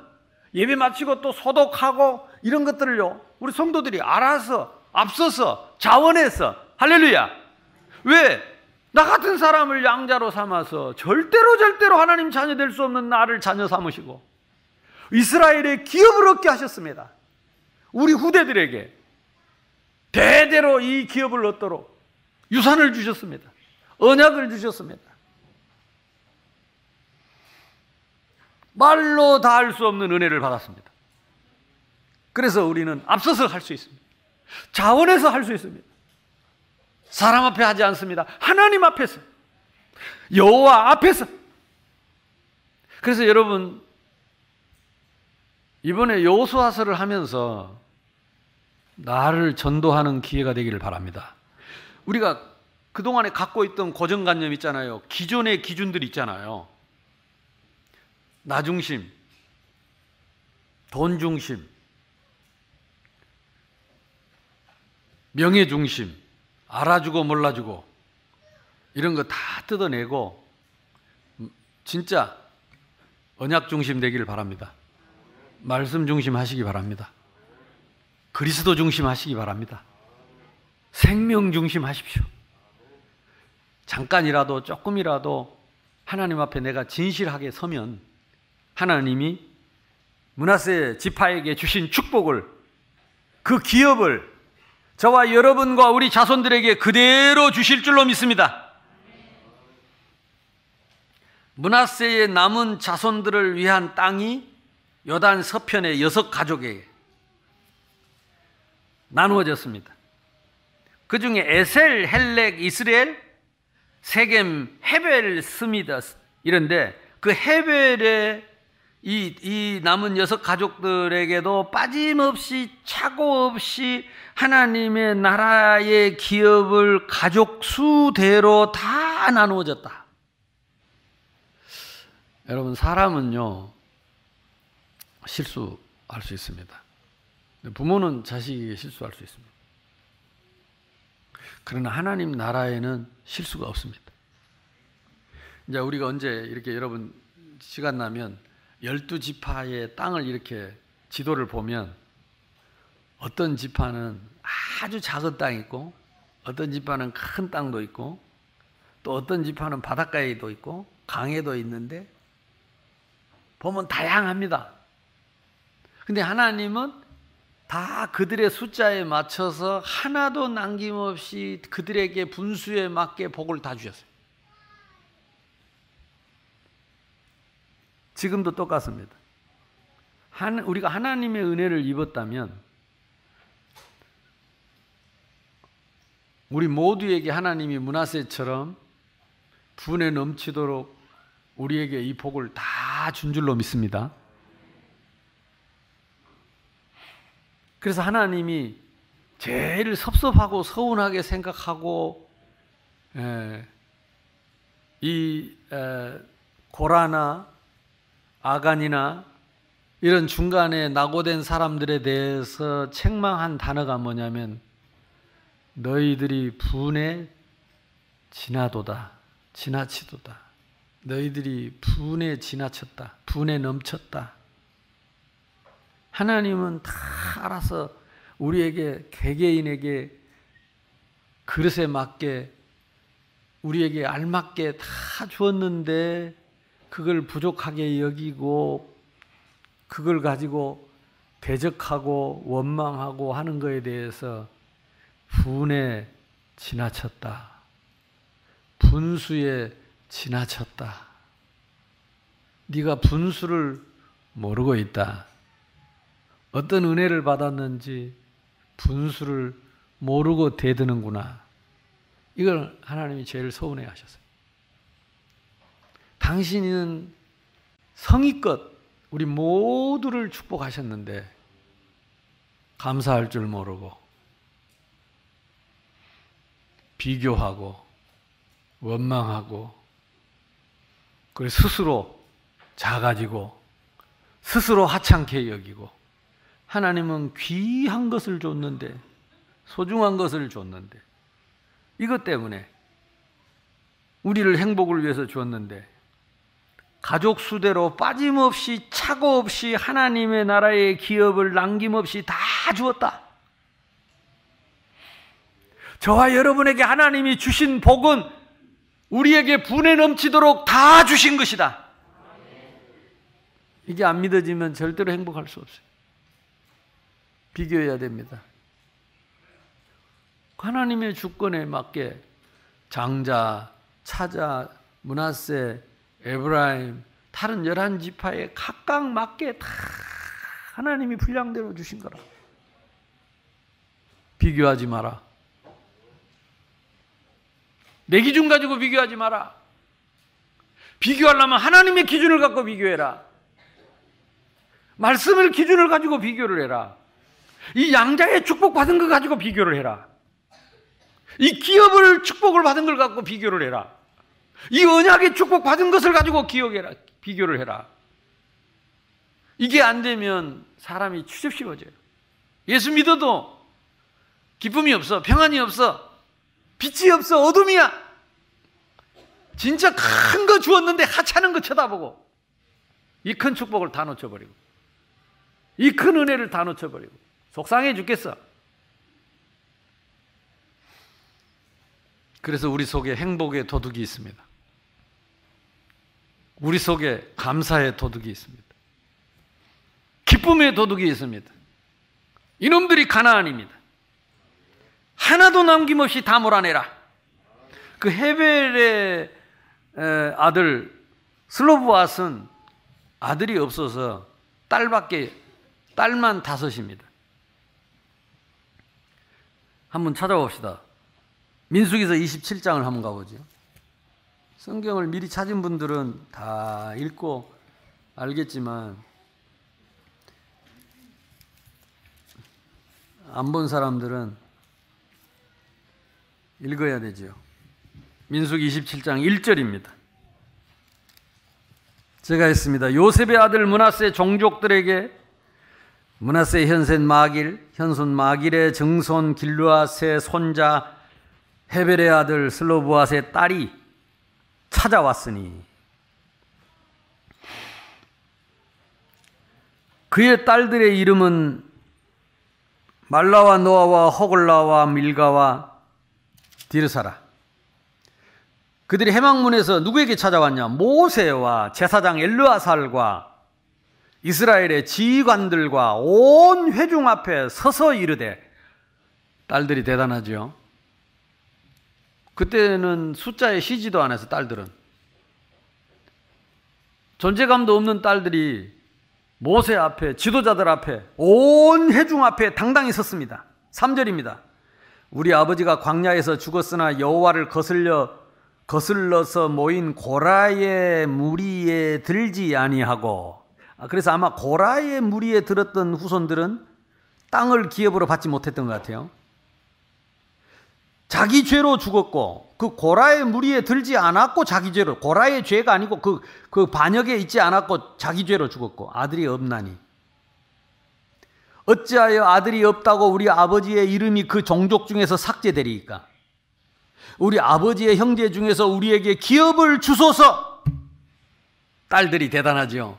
예배 마치고 또 소독하고 이런 것들을요 우리 성도들이 알아서 앞서서 자원해서 할렐루야 왜? 나 같은 사람을 양자로 삼아서 절대로 절대로 하나님 자녀 될 수 없는 나를 자녀 삼으시고 이스라엘의 기업을 얻게 하셨습니다. 우리 후대들에게 대대로 이 기업을 얻도록 유산을 주셨습니다. 언약을 주셨습니다. 말로 다 할 수 없는 은혜를 받았습니다. 그래서 우리는 앞서서 할 수 있습니다. 자원해서 할 수 있습니다. 사람 앞에 하지 않습니다. 하나님 앞에서. 여호와 앞에서. 그래서 여러분 이번에 여호수아서를 하면서 나를 전도하는 기회가 되기를 바랍니다. 우리가 그동안에 갖고 있던 고정관념 있잖아요. 기존의 기준들 있잖아요. 나 중심, 돈 중심, 명예 중심, 알아주고 몰라주고 이런 거 다 뜯어내고 진짜 언약 중심 되기를 바랍니다. 말씀 중심 하시기 바랍니다. 그리스도 중심 하시기 바랍니다. 생명 중심 하십시오. 잠깐이라도 조금이라도 하나님 앞에 내가 진실하게 서면 하나님이 문하세 지파에게 주신 축복을 그 기업을 저와 여러분과 우리 자손들에게 그대로 주실 줄로 믿습니다. 문하세의 남은 자손들을 위한 땅이 요단 서편의 여섯 가족에게 나누어졌습니다. 그 중에 에셀, 헬렉, 이스라엘, 세겜, 헤벨, 스미다스 이런데 그 헤벨의 이, 이 남은 여섯 가족들에게도 빠짐없이 차고 없이 하나님의 나라의 기업을 가족 수대로 다 나누어졌다. 여러분, 사람은요, 실수할 수 있습니다. 부모는 자식에게 실수할 수 있습니다. 그러나 하나님 나라에는 실수가 없습니다. 이제 우리가 언제 이렇게 여러분 시간 나면 열두 지파의 땅을 이렇게 지도를 보면 어떤 지파는 아주 작은 땅이 있고 어떤 지파는 큰 땅도 있고 또 어떤 지파는 바닷가에도 있고 강에도 있는데 보면 다양합니다. 근데 하나님은 다 그들의 숫자에 맞춰서 하나도 남김없이 그들에게 분수에 맞게 복을 다 주셨어요. 지금도 똑같습니다. 한, 우리가 하나님의 은혜를 입었다면 우리 모두에게 하나님이 문하세처럼 분에 넘치도록 우리에게 이 복을 다 준 줄로 믿습니다. 그래서 하나님이 제일 섭섭하고 서운하게 생각하고 에, 이 에, 고라나 아간이나 이런 중간에 낙오된 사람들에 대해서 책망한 단어가 뭐냐면 너희들이 분에 지나도다 지나치도다. 너희들이 분에 지나쳤다 분에 넘쳤다. 하나님은 다 알아서 우리에게 개개인에게 그릇에 맞게 우리에게 알맞게 다 주었는데 그걸 부족하게 여기고 그걸 가지고 대적하고 원망하고 하는 것에 대해서 분에 지나쳤다. 분수에 지나쳤다. 네가 분수를 모르고 있다. 어떤 은혜를 받았는지 분수를 모르고 대드는구나. 이걸 하나님이 제일 서운해 하셨어요. 당신은 성의껏 우리 모두를 축복하셨는데 감사할 줄 모르고 비교하고 원망하고 그래 스스로 작아지고 스스로 하찮게 여기고 하나님은 귀한 것을 줬는데 소중한 것을 줬는데 이것 때문에 우리를 행복을 위해서 주었는데 가족 수대로 빠짐없이 차고 없이 하나님의 나라의 기업을 남김없이 다 주었다. 저와 여러분에게 하나님이 주신 복은 우리에게 분에 넘치도록 다 주신 것이다. 이게 안 믿어지면 절대로 행복할 수 없어요. 비교해야 됩니다. 하나님의 주권에 맞게 장자, 차자, 문하세, 에브라임, 다른 열한 지파에 각각 맞게 다 하나님이 분량대로 주신 거라. 비교하지 마라. 내 기준 가지고 비교하지 마라. 비교하려면 하나님의 기준을 갖고 비교해라. 말씀을 기준을 가지고 비교를 해라. 이 양자의 축복 받은 거 가지고 비교를 해라. 이 기업을 축복을 받은 걸 갖고 비교를 해라. 이 언약의 축복 받은 것을 가지고 기억해라. 비교를 해라. 이게 안 되면 사람이 추접심어져요. 예수 믿어도 기쁨이 없어. 평안이 없어. 빛이 없어. 어둠이야. 진짜 큰 거 주었는데 하찮은 거 쳐다보고 이 큰 축복을 다 놓쳐버리고 이 큰 은혜를 다 놓쳐버리고 속상해 죽겠어. 그래서 우리 속에 행복의 도둑이 있습니다. 우리 속에 감사의 도둑이 있습니다. 기쁨의 도둑이 있습니다. 이놈들이 가나안입니다. 하나도 남김없이 다 몰아내라. 그 헤벨의 아들 슬로브앗은 아들이 없어서 딸밖에 딸만 다섯입니다. 한번 찾아봅시다. 민수기서 27장을 한번 가보죠. 성경을 미리 찾은 분들은 다 읽고 알겠지만 안 본 사람들은 읽어야 되죠. 민숙 27장 1절입니다. 제가 했습니다. 요셉의 아들 문하세 종족들에게 문하세 현생 마길, 현손 마길의 정손 길루아세 손자 헤벨의 아들 슬로브아스의 딸이 찾아왔으니 그의 딸들의 이름은 말라와 노아와 호글라와 밀가와 디르사라. 그들이 해망문에서 누구에게 찾아왔냐? 모세와 제사장 엘르아살과 이스라엘의 지휘관들과 온 회중 앞에 서서 이르되 딸들이 대단하죠. 그때는 숫자에 쉬지도 않아서 딸들은 존재감도 없는 딸들이 모세 앞에 지도자들 앞에 온 회중 앞에 당당히 섰습니다. 3절입니다. 우리 아버지가 광야에서 죽었으나 여호와를 거슬려 거슬러서 모인 고라의 무리에 들지 아니하고 아, 그래서 아마 고라의 무리에 들었던 후손들은 땅을 기업으로 받지 못했던 것 같아요. 자기 죄로 죽었고 그 고라의 무리에 들지 않았고 자기 죄로 고라의 죄가 아니고 그, 그 반역에 있지 않았고 자기 죄로 죽었고 아들이 없나니 어찌하여 아들이 없다고 우리 아버지의 이름이 그 종족 중에서 삭제되리까? 우리 아버지의 형제 중에서 우리에게 기업을 주소서 딸들이 대단하죠.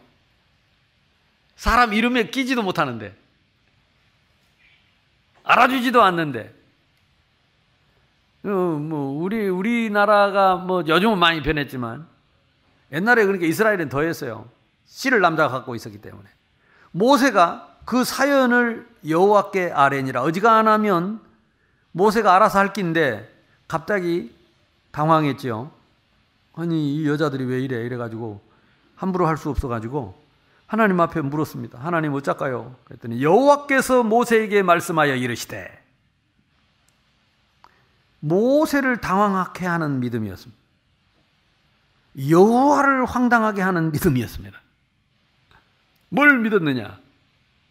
사람 이름에 끼지도 못하는데 알아주지도 않는데 어, 뭐 우리 우리나라가 뭐 요즘은 많이 변했지만 옛날에 그러니까 이스라엘은 더했어요. 씨를 남자가 갖고 있었기 때문에 모세가 그 사연을 여호와께 아뢰니라 어지간하면 모세가 알아서 할 긴데 갑자기 당황했죠. 아니 이 여자들이 왜 이래 이래가지고 함부로 할 수 없어가지고 하나님 앞에 물었습니다. 하나님 어쩔까요? 그랬더니 여호와께서 모세에게 말씀하여 이르시되 모세를 당황하게 하는 믿음이었습니다. 여호와를 황당하게 하는 믿음이었습니다. 뭘 믿었느냐?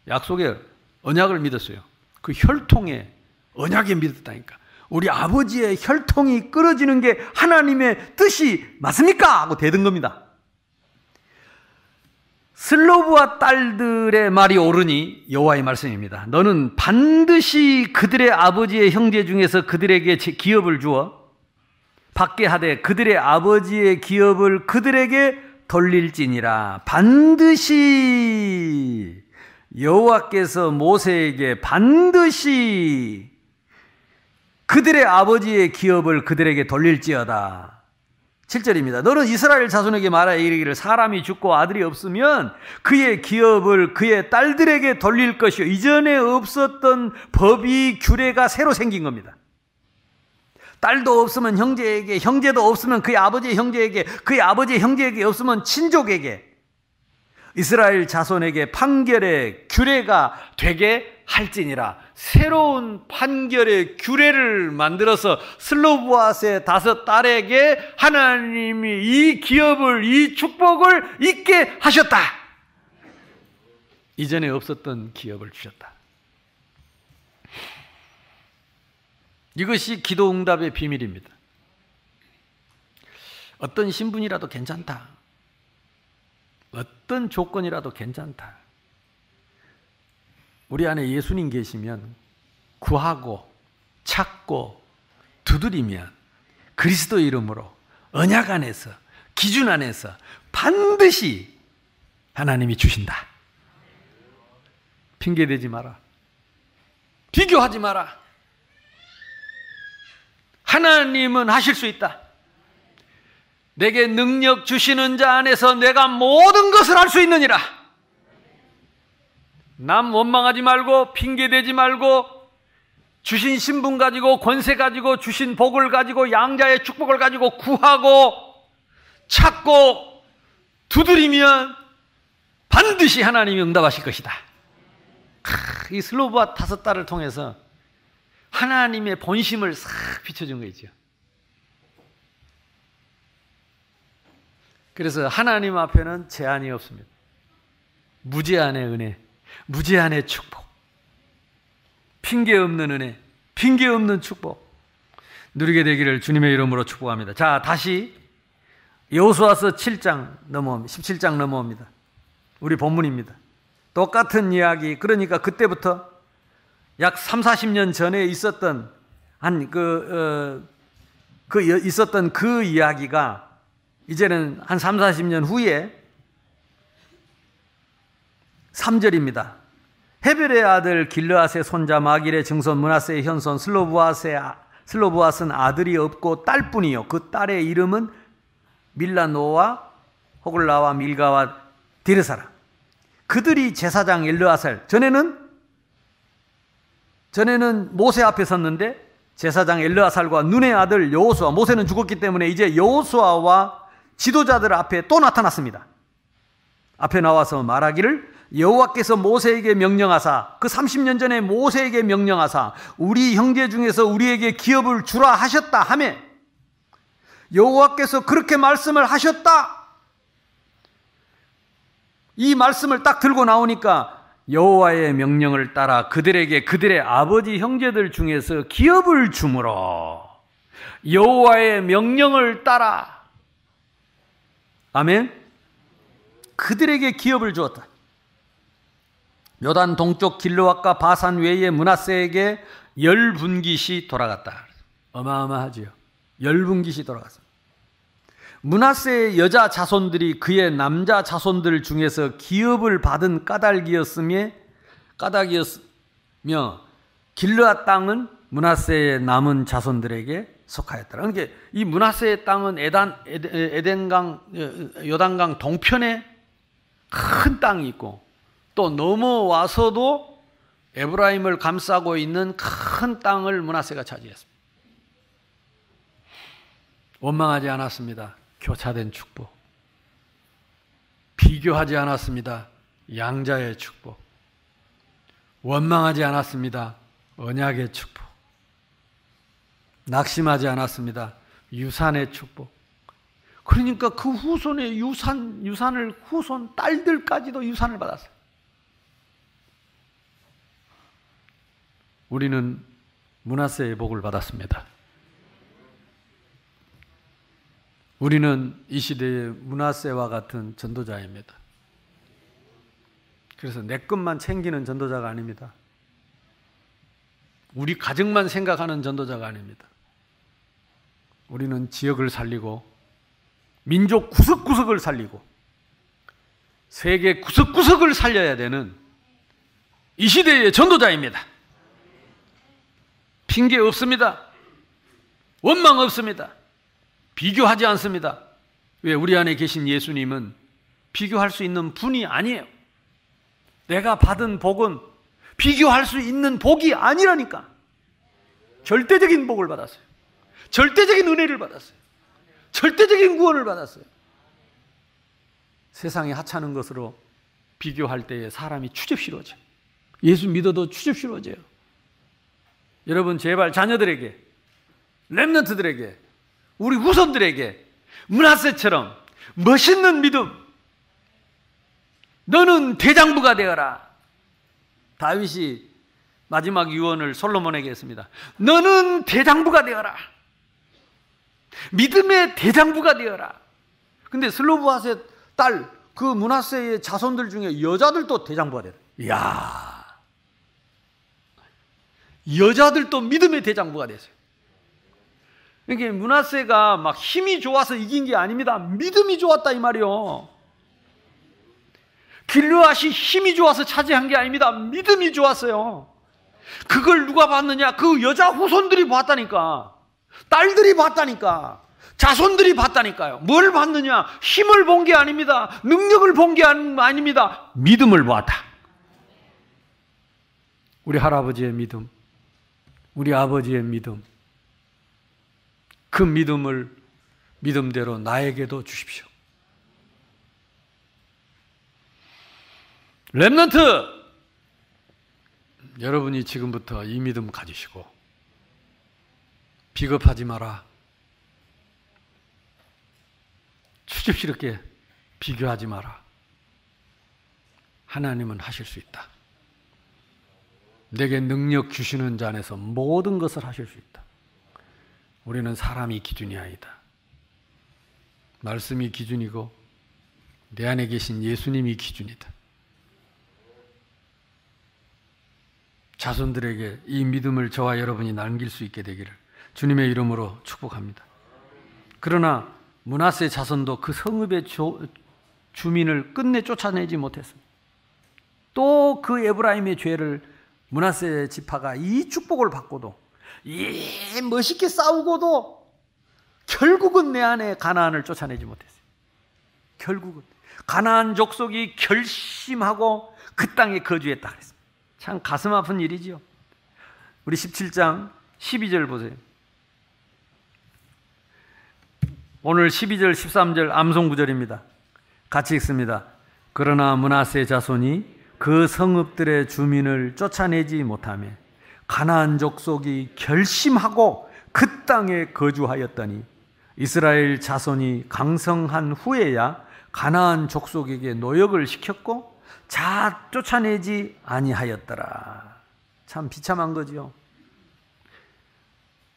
약속의 언약을 믿었어요. 그 혈통의 언약에 믿었다니까. 우리 아버지의 혈통이 끊어지는 게 하나님의 뜻이 맞습니까? 하고 대든 겁니다. 슬로브와 딸들의 말이 옳으니 여호와의 말씀입니다. 너는 반드시 그들의 아버지의 형제 중에서 그들에게 기업을 주어 받게 하되 그들의 아버지의 기업을 그들에게 돌릴지니라. 반드시 여호와께서 모세에게 반드시 그들의 아버지의 기업을 그들에게 돌릴지어다. 7절입니다. 너는 이스라엘 자손에게 말하여 이르기를 사람이 죽고 아들이 없으면 그의 기업을 그의 딸들에게 돌릴 것이요. 이전에 없었던 법이 규례가 새로 생긴 겁니다. 딸도 없으면 형제에게, 형제도 없으면 그의 아버지의 형제에게, 그의 아버지의 형제에게 없으면 친족에게, 이스라엘 자손에게 판결의 규례가 되게 할지니라. 새로운 판결의 규례를 만들어서 슬로브아스의 다섯 딸에게 하나님이 이 기업을, 이 축복을 있게 하셨다. 이전에 없었던 기업을 주셨다. 이것이 기도 응답의 비밀입니다. 어떤 신분이라도 괜찮다. 어떤 조건이라도 괜찮다. 우리 안에 예수님 계시면 구하고 찾고 두드리면 그리스도 이름으로 언약 안에서 기준 안에서 반드시 하나님이 주신다. 핑계 대지 마라. 비교하지 마라. 하나님은 하실 수 있다. 내게 능력 주시는 자 안에서 내가 모든 것을 할 수 있느니라. 남 원망하지 말고 핑계대지 말고 주신 신분 가지고 권세 가지고 주신 복을 가지고 양자의 축복을 가지고 구하고 찾고 두드리면 반드시 하나님이 응답하실 것이다. 이 슬로브와 다섯 달을 통해서 하나님의 본심을 싹 비춰준 거죠. 그래서 하나님 앞에는 제한이 없습니다. 무제한의 은혜, 무제한의 축복, 핑계 없는 은혜, 핑계 없는 축복 누리게 되기를 주님의 이름으로 축복합니다. 자, 다시 여호수아서 7장 넘어옵니다. 17장 넘어옵니다. 우리 본문입니다. 똑같은 이야기. 그러니까 그때부터 약 3, 40년 전에 있었던 한그 어, 그 있었던 그 이야기가 이제는 한 3, 40년 후에 3절입니다. 헤벨의 아들 길르앗의 손자 마길의 증손 문하세의 현손 슬로브아스의 슬로브아스는 아들이 없고 딸뿐이요 그 딸의 이름은 밀라노와 호글라와 밀가와 디르사라 그들이 제사장 엘르아살 전에는 전에는 모세 앞에 섰는데 제사장 엘르아살과 눈의 아들 여호수아 모세는 죽었기 때문에 이제 여호수아와 지도자들 앞에 또 나타났습니다. 앞에 나와서 말하기를 여호와께서 모세에게 명령하사 그 30년 전에 모세에게 명령하사 우리 형제 중에서 우리에게 기업을 주라 하셨다 하매 여호와께서 그렇게 말씀을 하셨다. 이 말씀을 딱 들고 나오니까 여호와의 명령을 따라 그들에게 그들의 아버지 형제들 중에서 기업을 주므로 여호와의 명령을 따라 아멘. 그들에게 기업을 주었다. 요단 동쪽 길르와과 바산 외의 문하세에게 열 분깃이 돌아갔다. 어마어마하지요. 열 분깃이 돌아갔습니다. 문하세의 여자 자손들이 그의 남자 자손들 중에서 기업을 받은 까닭이었으며 까닭이었으며 길르앗 땅은 문하세의 남은 자손들에게 속하였다. 그러니까 이 문하세의 땅은 에단 에덴강 요단강 동편에 큰 땅이 있고 또 넘어와서도 에브라임을 감싸고 있는 큰 땅을 문하세가 차지했습니다. 원망하지 않았습니다. 교차된 축복. 비교하지 않았습니다. 양자의 축복. 원망하지 않았습니다. 언약의 축복. 낙심하지 않았습니다. 유산의 축복. 그러니까 그 후손의 유산, 유산을 후손 딸들까지도 유산을 받았어요. 우리는 문하세의 복을 받았습니다. 우리는 이 시대의 문하세와 같은 전도자입니다. 그래서 내 것만 챙기는 전도자가 아닙니다. 우리 가정만 생각하는 전도자가 아닙니다. 우리는 지역을 살리고 민족 구석구석을 살리고 세계 구석구석을 살려야 되는 이 시대의 전도자입니다. 핑계 없습니다. 원망 없습니다. 비교하지 않습니다. 왜 우리 안에 계신 예수님은 비교할 수 있는 분이 아니에요. 내가 받은 복은 비교할 수 있는 복이 아니라니까. 절대적인 복을 받았어요. 절대적인 은혜를 받았어요. 절대적인 구원을 받았어요. 세상에 하찮은 것으로 비교할 때에 사람이 추접스러워져. 예수 믿어도 추접스러워져요. 여러분 제발 자녀들에게 렘넌트들에게 우리 후손들에게 문하세처럼 멋있는 믿음 너는 대장부가 되어라. 다윗이 마지막 유언을 솔로몬에게 했습니다. 너는 대장부가 되어라. 믿음의 대장부가 되어라. 근데 슬로브아세 딸, 그 문하세의 자손들 중에 여자들도 대장부가 되라. 이야. 여자들도 믿음의 대장부가 됐어요. 그러니까 문하세가 막 힘이 좋아서 이긴 게 아닙니다. 믿음이 좋았다 이 말이요. 길르앗이 힘이 좋아서 차지한 게 아닙니다. 믿음이 좋았어요. 그걸 누가 봤느냐? 그 여자 후손들이 봤다니까. 딸들이 봤다니까. 자손들이 봤다니까요. 뭘 봤느냐? 힘을 본 게 아닙니다. 능력을 본 게 아닙니다. 믿음을 보았다. 우리 할아버지의 믿음, 우리 아버지의 믿음, 그 믿음을 믿음대로 나에게도 주십시오. 랩런트! 여러분이 지금부터 이 믿음 가지시고, 비겁하지 마라. 추접스럽게 비교하지 마라. 하나님은 하실 수 있다. 내게 능력 주시는 자 안에서 모든 것을 하실 수 있다. 우리는 사람이 기준이 아니다. 말씀이 기준이고 내 안에 계신 예수님이 기준이다. 자손들에게 이 믿음을 저와 여러분이 남길 수 있게 되기를 주님의 이름으로 축복합니다. 그러나 문하세 자손도 그 성읍의 조, 주민을 끝내 쫓아내지 못했습니다. 또 그 에브라임의 죄를 문하세 지파가 이 축복을 받고도 이 멋있게 싸우고도 결국은 내 안에 가나안을 쫓아내지 못했어요. 결국은 가나안 족속이 결심하고 그 땅에 거주했다 그랬습니다. 참 가슴 아픈 일이지요. 우리 17장 12절 보세요. 오늘 12절 13절 암송 구절입니다. 같이 읽습니다. 그러나 문하세 자손이 그 성읍들의 주민을 쫓아내지 못하며 가나안 족속이 결심하고 그 땅에 거주하였더니 이스라엘 자손이 강성한 후에야 가나안 족속에게 노역을 시켰고 자 쫓아내지 아니하였더라. 참 비참한 거지요.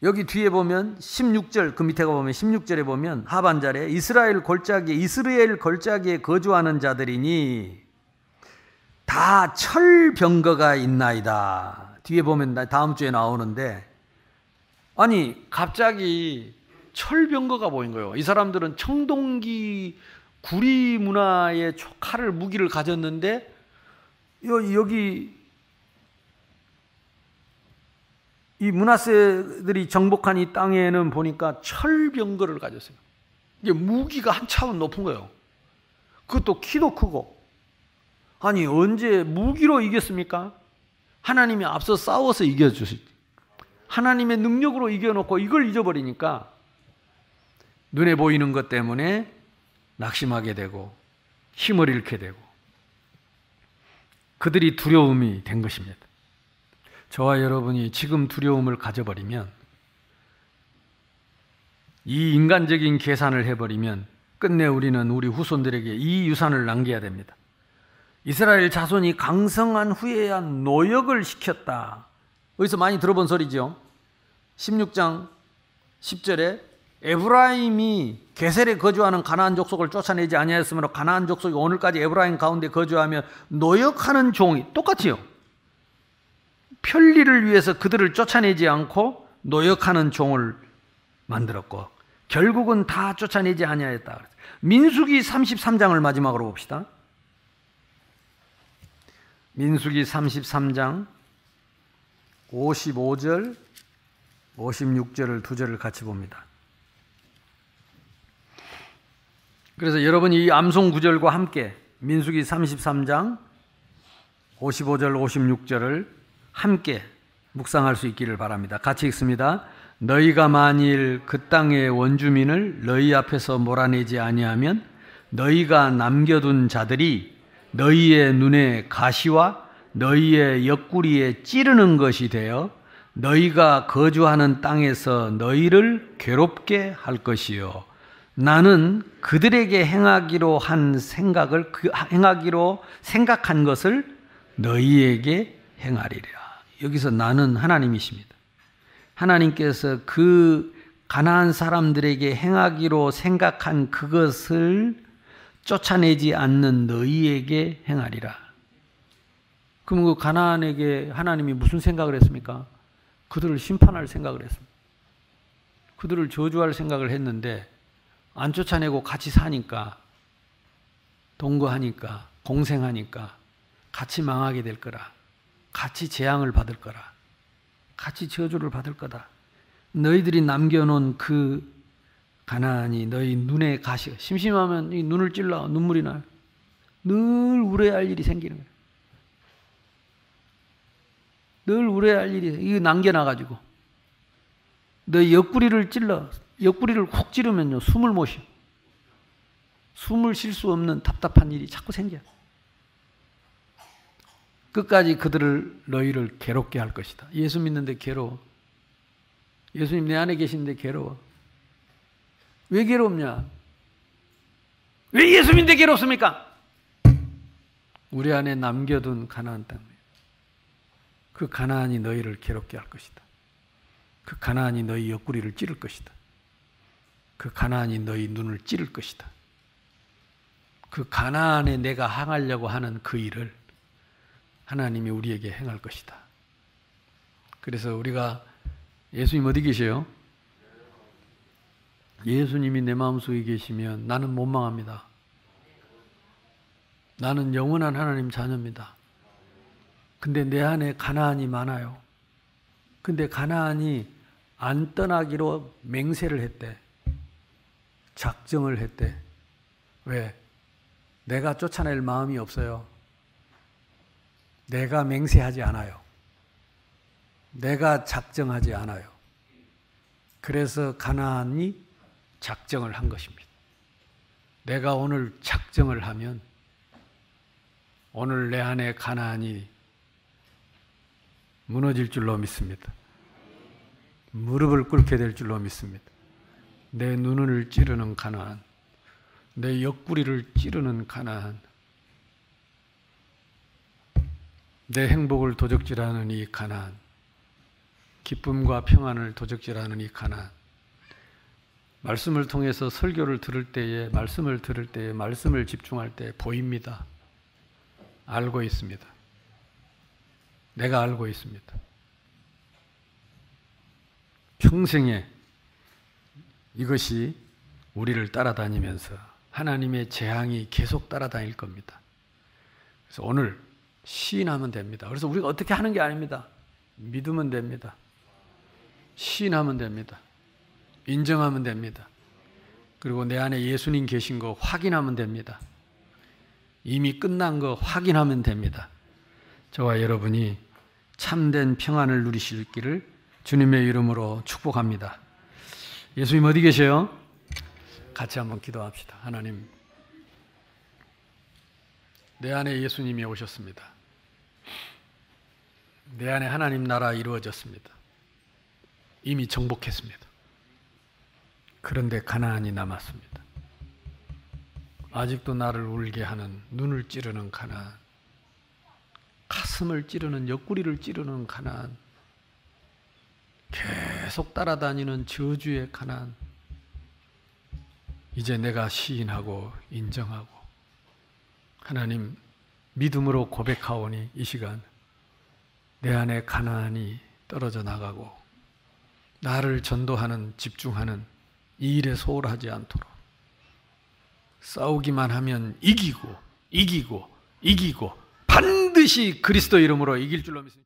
여기 뒤에 보면 16절 그 밑에 가 보면 16절에 보면 하반절에 이스라엘 골짜기 이스라엘 골짜기에 거주하는 자들이니 다 철병거가 있나이다. 뒤에 보면 다음 주에 나오는데 아니 갑자기 철병거가 보인 거예요. 이 사람들은 청동기 구리 문화의 칼을 무기를 가졌는데 여기 이 문하세들이 정복한 이 땅에는 보니까 철병거를 가졌어요. 이게 무기가 한 차원 높은 거예요. 그것도 키도 크고. 아니, 언제 무기로 이겼습니까? 하나님이 앞서 싸워서 이겨주시 하나님의 능력으로 이겨놓고 이걸 잊어버리니까 눈에 보이는 것 때문에 낙심하게 되고 힘을 잃게 되고 그들이 두려움이 된 것입니다. 저와 여러분이 지금 두려움을 가져버리면 이 인간적인 계산을 해버리면 끝내 우리는 우리 후손들에게 이 유산을 남겨야 됩니다. 이스라엘 자손이 강성한 후에야 노역을 시켰다. 어디서 많이 들어본 소리죠? 16장 10절에 에브라임이 게셀에 거주하는 가나안 족속을 쫓아내지 아니하였으므로 가나안 족속이 오늘까지 에브라임 가운데 거주하며 노역하는 종이 똑같이요. 편리를 위해서 그들을 쫓아내지 않고 노역하는 종을 만들었고 결국은 다 쫓아내지 아니하였다. 민수기 33장을 마지막으로 봅시다. 민수기 33장 55절 56절을 두 절을 같이 봅니다. 그래서 여러분이 이 암송 구절과 함께 민수기 33장 55절 56절을 함께 묵상할 수 있기를 바랍니다. 같이 읽습니다. 너희가 만일 그 땅의 원주민을 너희 앞에서 몰아내지 아니하면 너희가 남겨둔 자들이 너희의 눈에 가시와 너희의 옆구리에 찌르는 것이 되어 너희가 거주하는 땅에서 너희를 괴롭게 할 것이요. 나는 그들에게 행하기로 한 생각을 그 행하기로 생각한 것을 너희에게 행하리라. 여기서 나는 하나님이십니다. 하나님께서 그 가나안 사람들에게 행하기로 생각한 그것을 쫓아내지 않는 너희에게 행하리라. 그럼 그 가나안에게 하나님이 무슨 생각을 했습니까? 그들을 심판할 생각을 했습니다. 그들을 저주할 생각을 했는데 안 쫓아내고 같이 사니까 동거하니까 공생하니까 같이 망하게 될 거라. 같이 재앙을 받을 거라. 같이 저주를 받을 거다. 너희들이 남겨놓은 그 가나안이 너희 눈에 가시 심심하면 이 눈을 찔러 눈물이 나요. 늘 우려할 일이 생기는 거예요. 늘 우려할 일이 이거 남겨놔가지고 너 옆구리를 찔러 옆구리를 콕 찌르면요 숨을 못 쉬어. 숨을 쉴 수 없는 답답한 일이 자꾸 생겨. 끝까지 그들을 너희를 괴롭게 할 것이다. 예수 믿는데 괴로워. 예수님 내 안에 계신데 괴로워. 왜 괴롭냐? 왜 예수 믿는데 괴롭습니까? 우리 안에 남겨둔 가나안 땅. 그 가나안이 너희를 괴롭게 할 것이다. 그 가나안이 너희 옆구리를 찌를 것이다. 그 가나안이 너희 눈을 찌를 것이다. 그 가나안에 내가 항하려고 하는 그 일을 하나님이 우리에게 행할 것이다. 그래서 우리가 예수님 어디 계세요? 예수님이 내 마음속에 계시면 나는 못 망합니다. 나는 영원한 하나님 자녀입니다. 근데 내 안에 가나안이 많아요. 근데 가나안이 안 떠나기로 맹세를 했대. 작정을 했대. 왜? 내가 쫓아낼 마음이 없어요. 내가 맹세하지 않아요. 내가 작정하지 않아요. 그래서 가나안이 작정을 한 것입니다. 내가 오늘 작정을 하면 오늘 내 안에 가나안이 무너질 줄로 믿습니다. 무릎을 꿇게 될 줄로 믿습니다. 내 눈을 찌르는 가나안, 내 옆구리를 찌르는 가나안, 내 행복을 도적질하는 이 가나안, 기쁨과 평안을 도적질하는 이 가나안, 말씀을 통해서 설교를 들을 때에, 말씀을 들을 때에, 말씀을 집중할 때 보입니다. 알고 있습니다. 내가 알고 있습니다. 평생에 이것이 우리를 따라다니면서 하나님의 재앙이 계속 따라다닐 겁니다. 그래서 오늘 시인하면 됩니다. 그래서 우리가 어떻게 하는 게 아닙니다. 믿으면 됩니다. 시인하면 됩니다. 인정하면 됩니다. 그리고 내 안에 예수님 계신 거 확인하면 됩니다. 이미 끝난 거 확인하면 됩니다. 저와 여러분이 참된 평안을 누리실 길을 주님의 이름으로 축복합니다. 예수님 어디 계세요? 같이 한번 기도합시다. 하나님, 내 안에 예수님이 오셨습니다. 내 안에 하나님 나라 이루어졌습니다. 이미 정복했습니다. 그런데 가나안이 남았습니다. 아직도 나를 울게 하는 눈을 찌르는 가나안, 가슴을 찌르는 옆구리를 찌르는 가나안, 계속 따라다니는 저주의 가나안. 이제 내가 시인하고 인정하고 하나님 믿음으로 고백하오니 이 시간 내 안에 가나안이 떨어져 나가고 나를 전도하는 집중하는 이 일에 소홀하지 않도록 싸우기만 하면 이기고 이기고 이기고 반드시 그리스도 이름으로 이길 줄로 믿습니다.